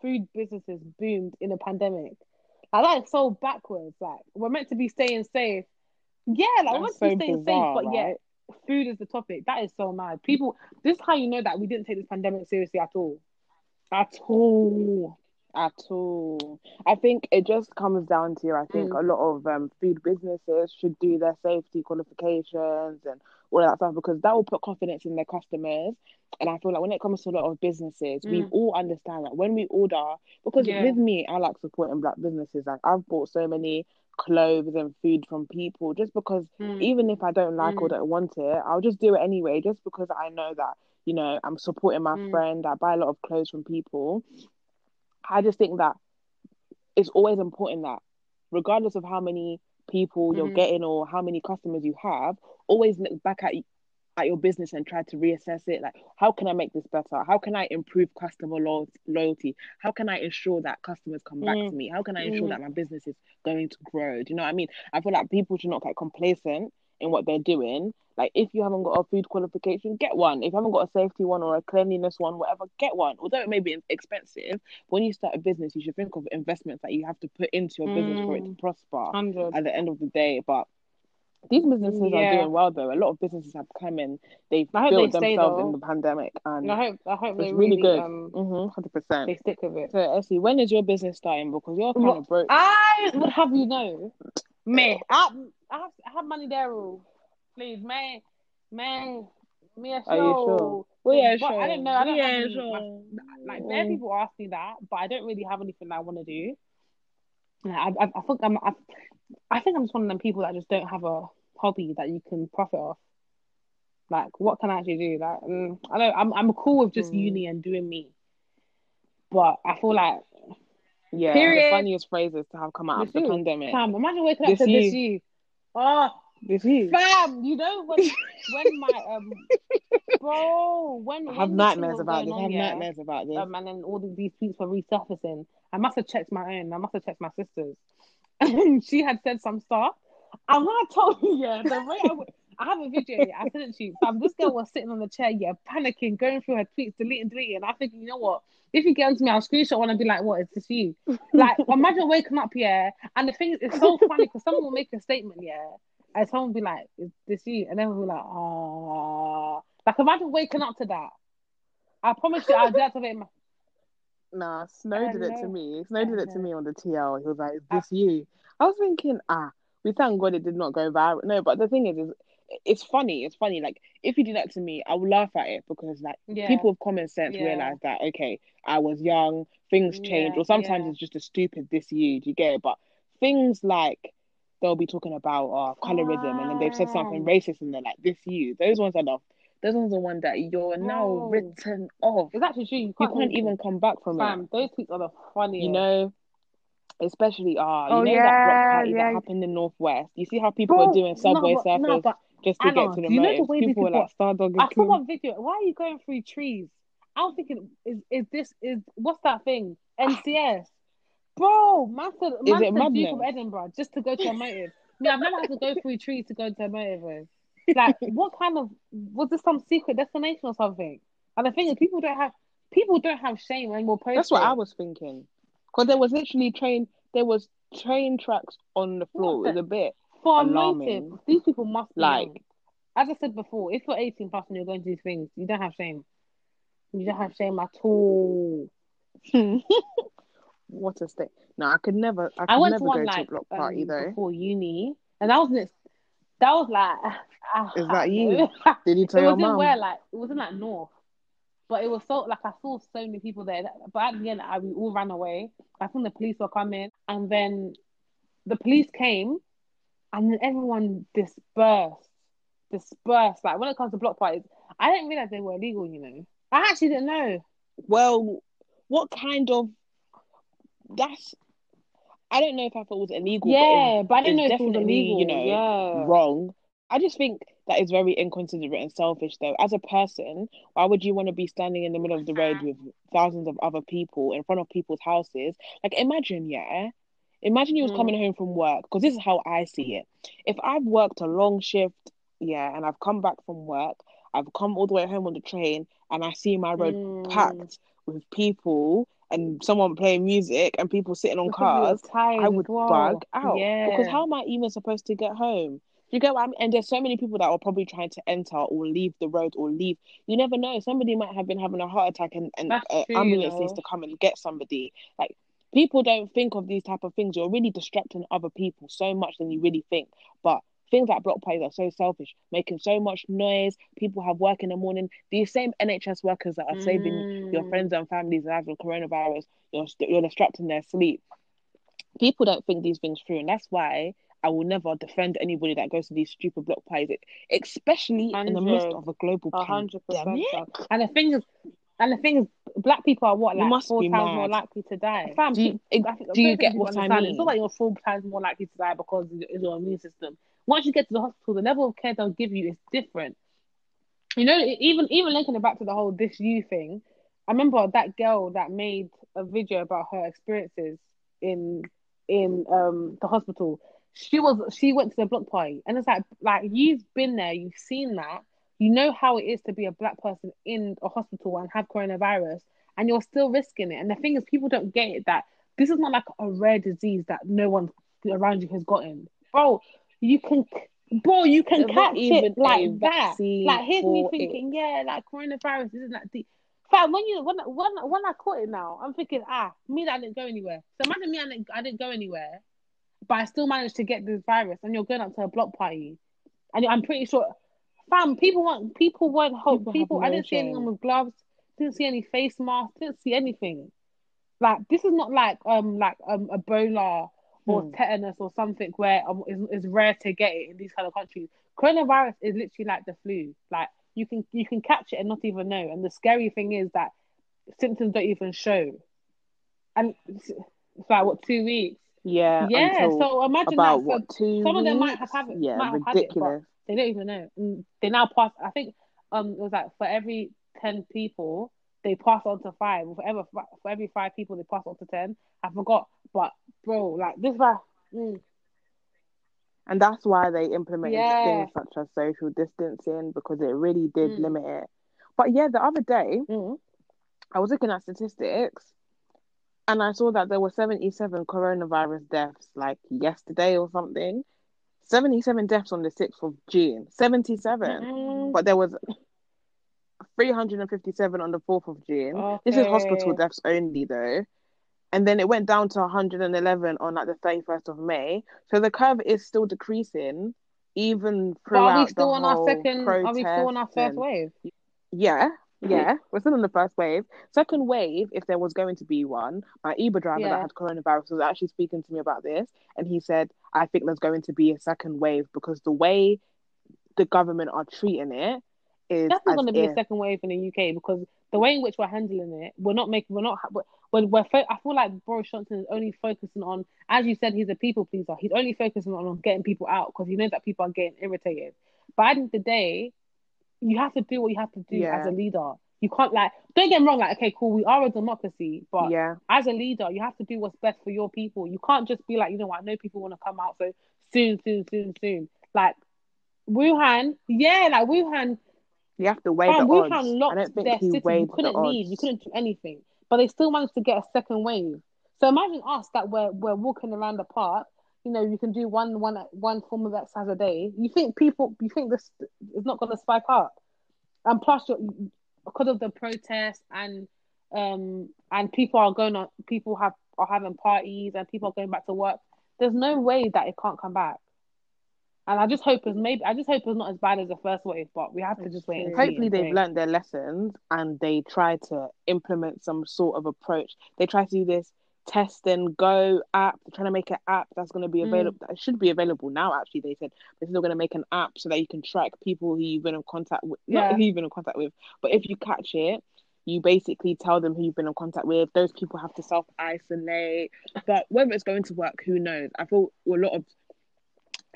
food businesses boomed in a pandemic? Like, so backwards. Like, we're meant to be staying safe. Yeah, like we're meant That's to be staying bizarre, safe, but right? yet food is the topic. That is so mad. People, this is how you know that we didn't take this pandemic seriously at all. At all. at all. I think it just comes down to I think Mm. a lot of um, food businesses should do their safety qualifications and all of that stuff because that will put confidence in their customers. And I feel like when it comes to a lot of businesses, we Mm. all understand that when we order, because Yeah. with me, I like supporting black businesses. Like I've bought so many clothes and food from people just because Mm. even if I don't like or Mm. don't want it, I'll just do it anyway, just because I know that, you know, I'm supporting my Mm. friend. I buy a lot of clothes from people. I just think that it's always important that, regardless of how many people you're Mhm. getting or how many customers you have, always look back at at your business and try to reassess it. Like, how can I make this better? How can I improve customer lo- loyalty? How can I ensure that customers come back Mm. to me? How can I ensure Mm. that my business is going to grow? Do you know what I mean? I feel like people should not get complacent in what they're doing. Like, if you haven't got a food qualification, get one. If you haven't got a safety one or a cleanliness one, whatever, get one. Although it may be expensive, when you start a business, you should think of investments that you have to put into your business for it to Mm. prosper 100. at the end of the day. But these businesses are doing well though. A lot of businesses have come in, they've built they themselves in the pandemic and I hope, I hope it's they really really, good. um, Mm-hmm, hundred percent. they stick with it. So Essie, when is your business starting? Because you're kind Well, of broke. I would have you know, me, I, I, have, I have money there, oh. please, man, man, me a show. Are you sure? We are But I don't know. I don't We have are any, sure. like, like, bare people ask me that, but I don't really have anything I want to do. Like, I, I, I think I'm, I, I think I'm just one of them people that just don't have a hobby that you can profit off. Like, what can I actually do? Like, mm, I don't. I'm, I'm cool with just Mm. uni and doing me. But I feel like Yeah, Period. the funniest phrases to have come out of the pandemic. Fam, imagine waking up This to this you. Oh, This you. fam, you know when when my um bro when I when have thing nightmares about this. I have yeah, nightmares about this. um, and then all these, these tweets were resurfacing. I must have checked my own. I must have checked my sister's. And she had said some stuff. And when I told you, yeah, the way I, w- I have a video, yeah, I sent it to you. Fam, this girl was sitting on the chair, yeah, panicking, going through her tweets, deleting, deleting. And I think, you know what? If you get onto me, I'll screenshot one and be like, what, is this you? Like, imagine waking up, yeah. And the thing is, it's so funny because someone will make a statement, yeah, and someone will be like, is this you? And then we'll be like, ah. Like, imagine waking up to that. I promise you, I'll deactivate my. Nah, Snow did it to me. Snow did it to me on the TL. He was like, "Is this you?" I was thinking, ah, we thank God it did not go viral. No, but the thing is, is it's funny. It's funny. Like if you do that to me, I will laugh at it because like Yeah. people with common sense Yeah. realize that okay, I was young, things change, Yeah, or sometimes yeah. it's just a stupid this you. Do you get it? But things like they'll be talking about uh, colorism, and then they've said something racist, and they're like, "This you." Those ones are the those ones are the one that you're now written off. It's actually true. You You can't, can't even come back from it. Fam, those tweets are the funniest. You know, especially uh, Oh, you know that block party yeah. that happened in the Northwest. You see how people were doing subway no, but, no, surfers but just to Anna, get to the you know the way people were like star dog I saw one video. Why are you going through trees? I was thinking, is is this is what's that thing? NCS, bro. Man said, Is man it said Duke of? Edinburgh just to go to a motive. Yeah, I've never had to go through trees to go to a motive. Bro. Like, what kind of was this some secret destination or something? And the thing is, people don't have people don't have shame anymore. Post That's what it. I was thinking. Because there was literally train, there was train tracks on the floor. It was a bit for a alarming. motive. These people must be Like-. As I said before, if you're 18 plus and you're going to these things, you don't have shame. You don't have shame at all. what a state. No, I could never. I could I went never to go one to a like block party um, though. before uni, and that was next. That was like. ah, Is that you? Did you tell it your wasn't mum? where like it wasn't like north, but it was so like I saw so many people there. But at the end, I we all ran away. I think the police were coming, and then the police came, and then everyone dispersed, dispersed. Like when it comes to block parties, I didn't realize they were illegal. You know, I actually didn't know. Well, what kind of? That's. I don't know if I thought it was illegal. yeah, but I didn't know if it was illegal. you know, yeah. wrong. I just think that is very inconsiderate and selfish, though. As a person, why would you want to be standing in the middle of the road with thousands of other people in front of people's houses? Like, imagine, yeah, imagine you was Mm. coming home from work because this is how I see it. If I've worked a long shift, yeah, and I've come back from work, I've come all the way home on the train, and I see my road Mm. packed with people and someone playing music and people sitting on Because cars. I would well. bug out Yeah. because how am I even supposed to get home? You get what I mean? And there's so many people that are probably trying to enter or leave the road or leave. You never know. Somebody might have been having a heart attack and, and That's uh, true, you ambulance needs to come and get somebody. Like people don't think of these type of things. You're really distracting other people so much than you really think. But things like block parties are so selfish, making so much noise. People have work in the morning. These same NHS workers that are saving your Mm. friends and families lives with coronavirus, you're you're distracting their sleep. People don't think these things through, and that's why I will never defend anybody that goes to these stupid block parties, especially in the midst of a global hundred percent. pandemic. And the thing is, and the thing is, black people are what like must four times mad. more likely to die. Fam, Do you- pe- I think- do you get think what I understand it. It's not like you're four times more likely to die because it's your immune system. Once you get to the hospital, the level of care they'll give you is different. You know, even even linking it back to the whole this you thing. I remember that girl that made a video about her experiences in in um the hospital. She was she went to the block party, and it's like like you've been there, you've seen that, you know how it is to be a black person in a hospital and have coronavirus, and you're still risking it. And the thing is, people don't get it that this is not like a rare disease that no one around you has gotten, bro. You can, bro, you can not catch it like that. Like here's me thinking, yeah, like coronavirus isn't that deep. Fact, when you when when when I caught it now, I'm thinking, ah, me that didn't go anywhere. So imagine me, I didn't, I didn't go anywhere, but I still managed to get this virus, and you're going up to a block party, and I'm pretty sure, fam, people want people won't hope People people. I didn't see anyone with gloves, didn't see any face masks, didn't see anything. Like this is not like um like um Ebola or Hmm. tetanus or something where um, it's, it's rare to get it in these kind of countries. Coronavirus is literally like the flu. Like you can you can catch it and not even know. And the scary thing is that symptoms don't even show. And it's, like what two weeks? Yeah, Yeah. So imagine about that. So what two some of them might weeks? have had it- Yeah, might have it, ridiculous. They don't even know. And they now pass. I think um it was like for every ten people they pass on to five. For every for every five people they pass on to ten. I forgot, but bro, like this guy. Mm, And that's why they implemented Yeah. things such as social distancing because it really did Mm. limit it. But yeah, the other day mm. I was looking at statistics and I saw that there were 77 coronavirus deaths like yesterday or something. 77 deaths on the 6th of June. 77. Mm. But there was 357 on the 4th of June. This is hospital deaths only, though. And then it went down to 111 on like the 31st of May. So the curve is still decreasing, even throughout But are we still the on our second? Are we still on our first and- wave? Yeah, yeah, we're still in the first wave. Second wave, if there was going to be one, my Uber driver Yeah. that had coronavirus was actually speaking to me about this, and he said, "I think there's going to be a second wave because the way the government are treating it is That's not going to be if- a second wave in the UK because the way in which we're handling it, we're not making, we're not, when we're, fo- I feel like Boris Johnson is only focusing on, as you said, he's a people pleaser. He's only focusing on, on getting people out because he knows that people are getting irritated. But at the end of the day, you have to do what you have to do Yeah. as a leader. You can't like, don't get me wrong, like, okay, cool, we are a democracy, but yeah, as a leader, you have to do what's best for your people. You can't just be like, you know what, I know people want to come out, so soon, soon, soon, soon. Like Wuhan, yeah, like Wuhan, you have to weigh fam, the Wuhan odds. I locked don't think their he city. You couldn't leave, you couldn't do anything, but they still managed to get a second wave. So imagine us that we're we're walking around the park. You know, you can do one one one form of exercise a day. You think people? You think this is not going to spike up? And plus, you're, because of the protests and um and people are going on, people have are having parties and people are going back to work. There's no way that it can't come back. And I just hope it's maybe I just hope it's not as bad as the first wave, but we have to just wait. Hopefully, they've pray. learned their lessons and they try to implement some sort of approach. They try to do this test and go app. They're trying to make an app that's going to be Mm. available. That should be available now. Actually, they said they're still going to make an app so that you can track people who you've been in contact with. Yeah. Not who you've been in contact with, but if you catch it, you basically tell them who you've been in contact with. Those people have to self isolate. But whether it's going to work, who knows? I feel a lot of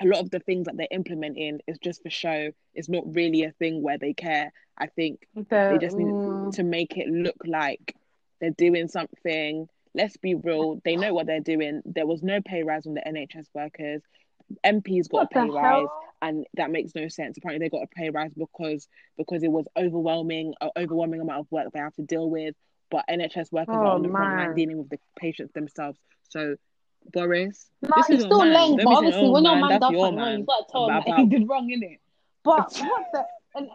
a lot of the things that they're implementing is just for show. It's not really a thing where they care. I think they just need Mm. to make it look like they're doing something. Let's be real. They know what they're doing. There was no pay rise on the NHS workers. MPs got What a pay rise, and that makes no sense. Apparently, they got a pay rise because because it was overwhelming, an overwhelming amount of work they have to deal with. But NHS workers are Oh, on the front line dealing with the patients themselves. So, Boris, No, this is still man. lame, but saying, obviously "Oh, when your man, man that's does your something wrong, man." you've got to tell him he did wrong, innit? But what the an,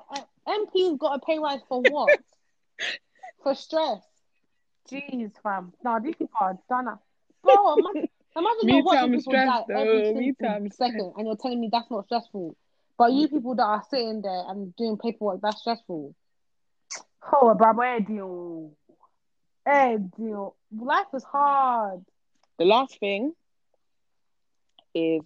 an MP's got a pay rise for what? for stress. Jeez, fam. No, these people are done. Bro, imagine, imagine Me you're too, watching I'm people die stressed, every though. Me single second, and you're telling me that's not stressful. But you people that are sitting there and doing paperwork, that's stressful. Oh, Baba, deal. Eh, deal. Life is hard. The last thing is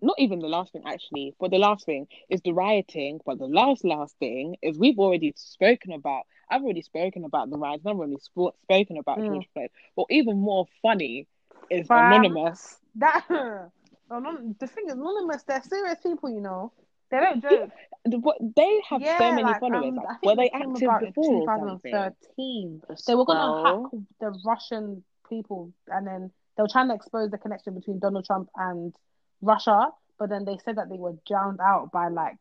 not even the last thing actually, but the last thing is the rioting. But the last last thing is we've already spoken about. I've already spoken about the riots. I've already sp- spoken about Mm. George Floyd. But even more funny is Fam. anonymous. That the thing is, anonymous, they're serious people, you know. They don't joke. What they have yeah, so many like, followers. um, like, were they active before or something? 2013. They were gonna hack the Russian people, and then they were trying to expose the connection between Donald Trump and Russia. But then they said that they were drowned out by like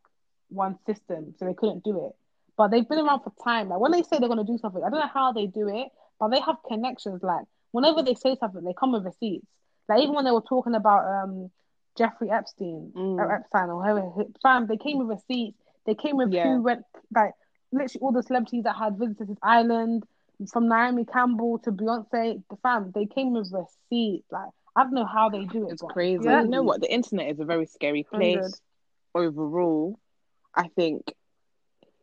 one system, so they couldn't do it. But they've been around for time. Like when they say they're gonna do something, I don't know how they do it, but they have connections. Like whenever they say something, they come with receipts. Like even when they were talking about um Jeffrey Epstein Mm. or Epstein or whoever, fam, they came with receipts. They came with Yeah. who went like literally all the celebrities that had visited his island, from Naomi Campbell to Beyonce. The fam, they came with receipts. Like I don't know how they do it. It's but crazy. yeah. You know what? The internet is a very scary place overall. I think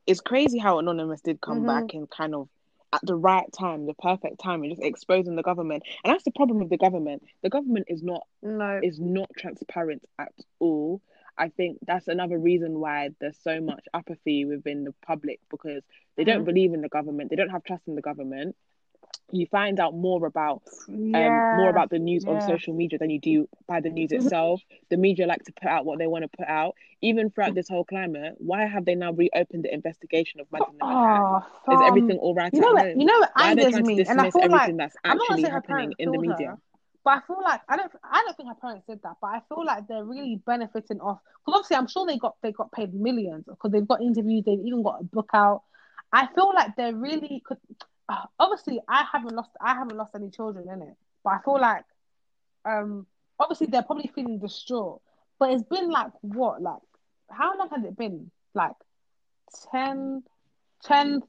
it's crazy how Anonymous did come Mhm. back and kind of at the right time, the perfect time, and just exposing the government. And that's the problem with the government. The government is not No. is not transparent at all. I think that's another reason why there's so much apathy within the public because they don't Mhm. believe in the government. They don't have trust in the government. You find out more about yeah. um, more about the news on social media than you do by the news Mhm. itself. The media like to put out what they want to put out. Even throughout this whole climate, why have they now reopened the investigation of Madeleine? Oh, Is everything all right You know what? You know what angers me, and I feel like that's I'm not gonna actually happening in the media? her, but I feel like I don't. I don't think her parents did that, but I feel like they're really benefiting off. Because obviously, I'm sure they got they got paid millions because they've got interviews. They've even got a book out. I feel like they're really could. Obviously, I haven't lost. I haven't lost any children in it, but I feel like, um, obviously they're probably feeling distraught. But it's been like what, like how long has it been? Like 10, 10th.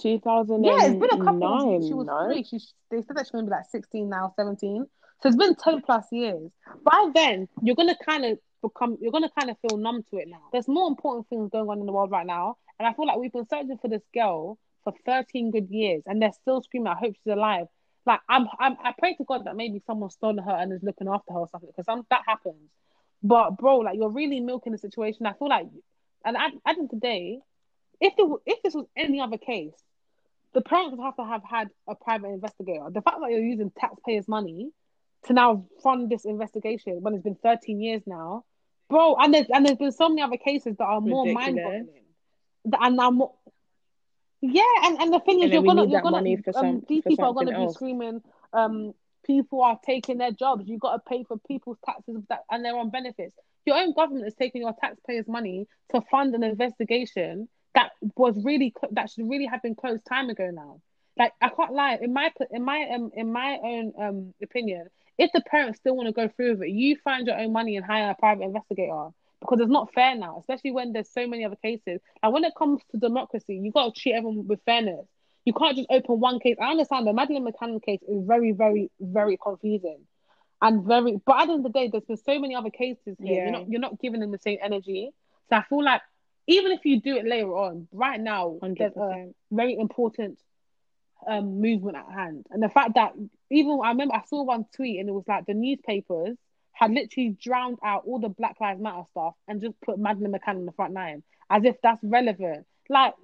2009. Yeah, it's been a couple. Of, years. she was no? three. She, they said that she's going to be like 16 now, 17. So it's been 10 plus years. By then, you're going to kind of become, you're going to kind of feel numb to it now. There's more important things going on in the world right now. And I feel like we've been searching for this girl for 13 good years and they're still screaming, I hope she's alive. Like, I'm, I'm, I pray to God that maybe someone stole her and is looking after her or something because that happens. But, bro, like, you're really milking the situation. I feel like, and at, at the end of the day, if the, if this was any other case, the parents would have to have had a private investigator. The fact that you're using taxpayers' money to now fund this investigation when it's been 13 years now, bro, and there's and there's been so many other cases that are more mind boggling. And now more yeah, and, and the thing is, you're gonna, you're gonna, um, these people are gonna else. be screaming, um, people are taking their jobs. You got to pay for people's taxes that, and they're on benefits. Your own government is taking your taxpayers' money to fund an investigation that was really that should really have been closed time ago now. Like I can't lie, in my in my um in my own um opinion, if the parents still want to go through with it, you find your own money and hire a private investigator because it's not fair now, especially when there's so many other cases. And when it comes to democracy, you got to treat everyone with fairness. You can't just open one case. I understand the Madeleine McCann case is very, very, very confusing and very. But at the end of the day, there's been so many other cases here. Yeah. You're not you're not giving them the same energy. So I feel like even if you do it later on, right now 100%. there's a very important um, movement at hand, and the fact that even I remember I saw one tweet and it was like the newspapers had literally drowned out all the Black Lives Matter stuff and just put Madeleine McCann on the front line as if that's relevant. Like,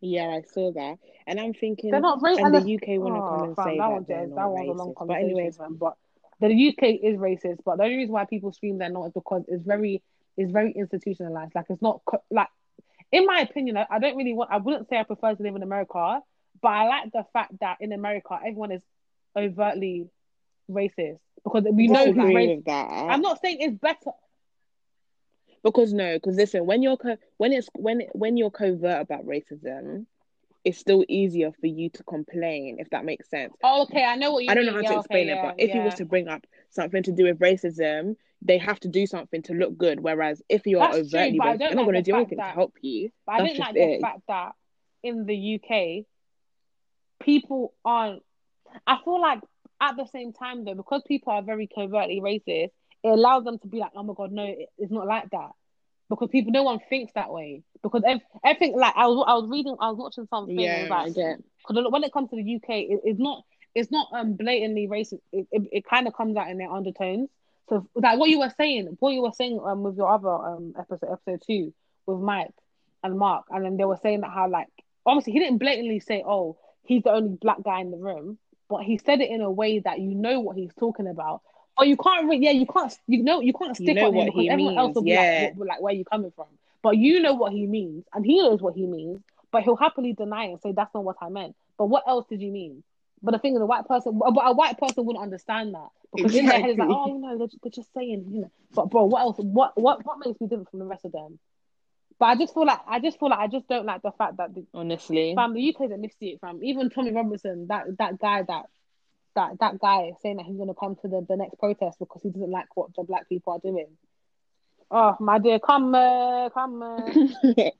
yeah, I saw that, and I'm thinking they're not racist. And the UK want to oh, come and fam, say that, that, they're not that racist. But anyways, man, but the UK is racist. But the only reason why people scream they're not is because it's very, it's very institutionalized. Like, it's not like, in my opinion, I, I don't really want. I wouldn't say I prefer to live in America, but I like the fact that in America everyone is overtly racist because we know who's racist. I'm not saying it's better. Because no, because listen, when you're co- when it's when when you're covert about racism, it's still easier for you to complain if that makes sense. Oh, okay, I know what you. I don't mean. know how yeah, to explain okay, it, yeah, but if yeah. you was to bring up something to do with racism, they have to do something to look good. Whereas if you're That's overtly true, racist, they're not like going to do anything that, to help you. But I don't like the fact that in the UK, people aren't. I feel like at the same time though, because people are very covertly racist, it allows them to be like, oh my god, no, it's not like that. Because people, no one thinks that way. Because everything, like I was, I was reading, I was watching something. Yeah, like. Because when it comes to the UK, it, it's not, it's not um blatantly racist. It, it, it kind of comes out in their undertones. So like what you were saying, what you were saying um with your other um episode, episode two with Mike and Mark, and then they were saying that how like obviously he didn't blatantly say, oh, he's the only black guy in the room, but he said it in a way that you know what he's talking about. Or you can't really, yeah, you can't, you know, you can't stick you know on him because everyone means. else will be like, what, like, where are you coming from? But you know what he means, and he knows what he means, but he'll happily deny it and say that's not what I meant. But what else did you mean? But the thing is, a white person, but a white person wouldn't understand that because exactly. in their head it's like, oh, you know, they're, they're just saying, you know. But bro, what else? What what what makes me different from the rest of them? But I just feel like I just feel like I just don't like the fact that the, honestly, fam, the UK's a mystery, fam. Even Tommy Robinson, that that guy that that that guy saying that he's gonna come to the, the next protest because he doesn't like what the black people are doing. Oh my dear, come uh, come. Uh.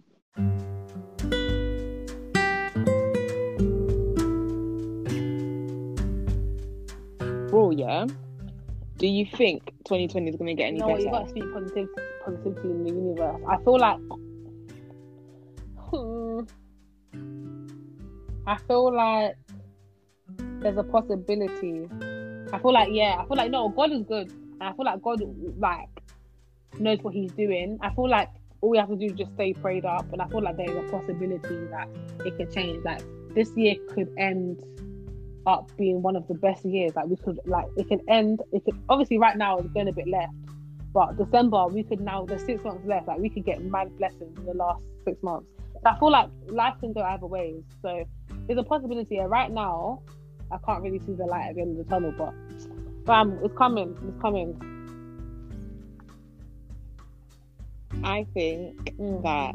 Bro, yeah. Do you think 2020 is gonna get any no, better? You gotta speak positive, positivity in the universe. I feel like Hmm. I feel like there's a possibility. I feel like yeah, I feel like no, God is good, I feel like God like knows what He's doing. I feel like all we have to do is just stay prayed up, and I feel like there is a possibility that it could change. Like this year could end up being one of the best years. Like we could like it could end. It could obviously right now it's going a bit left, but December we could now there's six months left. Like we could get mad blessings in the last six months. I feel like life can go either ways. So there's a possibility. Right now, I can't really see the light at the end of the tunnel, but bam, it's coming. It's coming. I think mm. that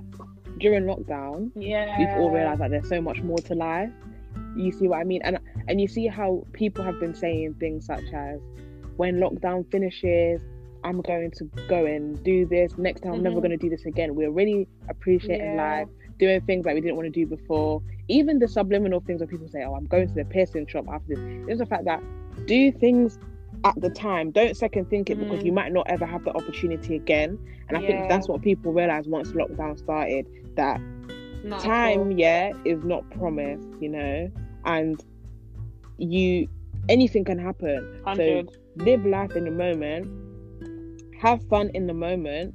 during lockdown, yeah, we've all realized that there's so much more to life. You see what I mean? And and you see how people have been saying things such as when lockdown finishes, I'm going to go and do this. Next time, mm-hmm. I'm never mm-hmm. going to do this again. We're really appreciating yeah. life doing things that we didn't want to do before. Even the subliminal things where people say, "Oh, I'm going to the piercing shop after this." It's the fact that do things at the time. Don't second think it because you Mm. might not ever have the opportunity again. And I think that's what people realize once lockdown started that Not time, yeah, is not promised, you know, and you anything can happen. So live life in the moment, have fun in the moment,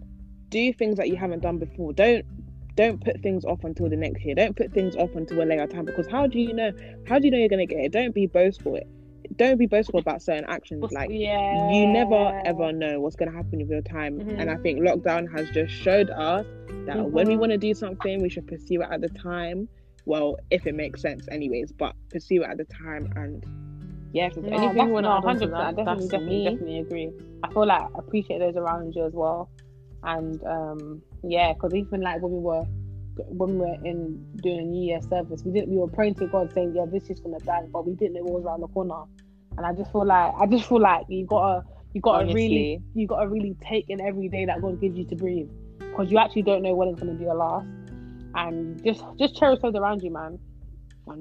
do things that you haven't done before. Don't don't put things off until the next year. Don't put things off until a later time because how do you know? How do you know you're gonna get it? Don't be boastful. Don't be boastful about certain actions. Like yeah. you never ever know what's gonna happen with your time. Mhm. And I think lockdown has just showed us that when we want to do something, we should pursue it at the time. Well, if it makes sense, anyways, but pursue it at the time. And yeah, if No, anything you want to add on to 100%. I definitely, definitely, definitely agree. I feel like I appreciate those around you as well. And um, yeah, because even like when we were when we were in doing a New Year service, we didn't we were praying to God saying, Yeah, this is gonna bang, but we didn't know what was around the corner. And I just feel like I just feel like you gotta you gotta really you gotta really take in every day that God gives you to breathe. Because you actually don't know when it's gonna be your last. And just just cherish those around you, man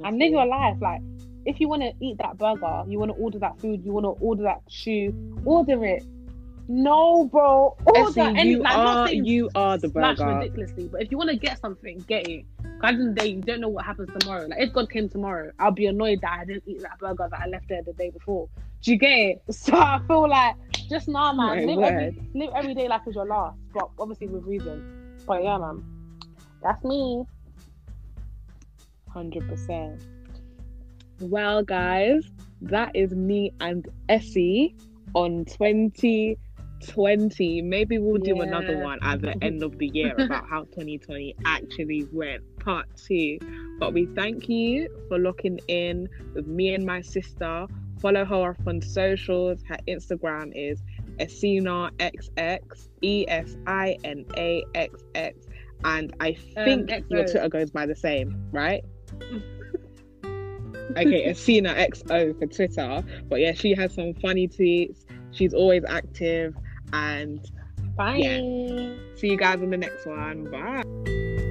and live your life. Like, if you want to eat that burger, you want to order that food, you want to order that shoe, order it. No, bro. Essie, any- you like, are saying you are the burger. ridiculously, but if you want to get something, get it. 'Cause At the end of the day, you don't know what happens tomorrow. Like, if God came tomorrow, I'll be annoyed that I didn't eat that burger that I left there the day before. Do you get it? So I feel like just nah, man. My live every, live every day like it's your last, but obviously with reason. But yeah, man, that's me. Hundred percent. Well, guys, that is me and Essie on 2020. Maybe we'll do another one at the end of the year about how 2020 actually went, part two. But we thank you for locking in with me and my sister. Follow her off on socials. Her Instagram is esina xx E S I N A X X. And I um, think your Twitter goes by the same, right? okay, Esina XO for Twitter. But yeah, she has some funny tweets. She's always active. And Bye. Yeah. see you guys in the next one. Bye.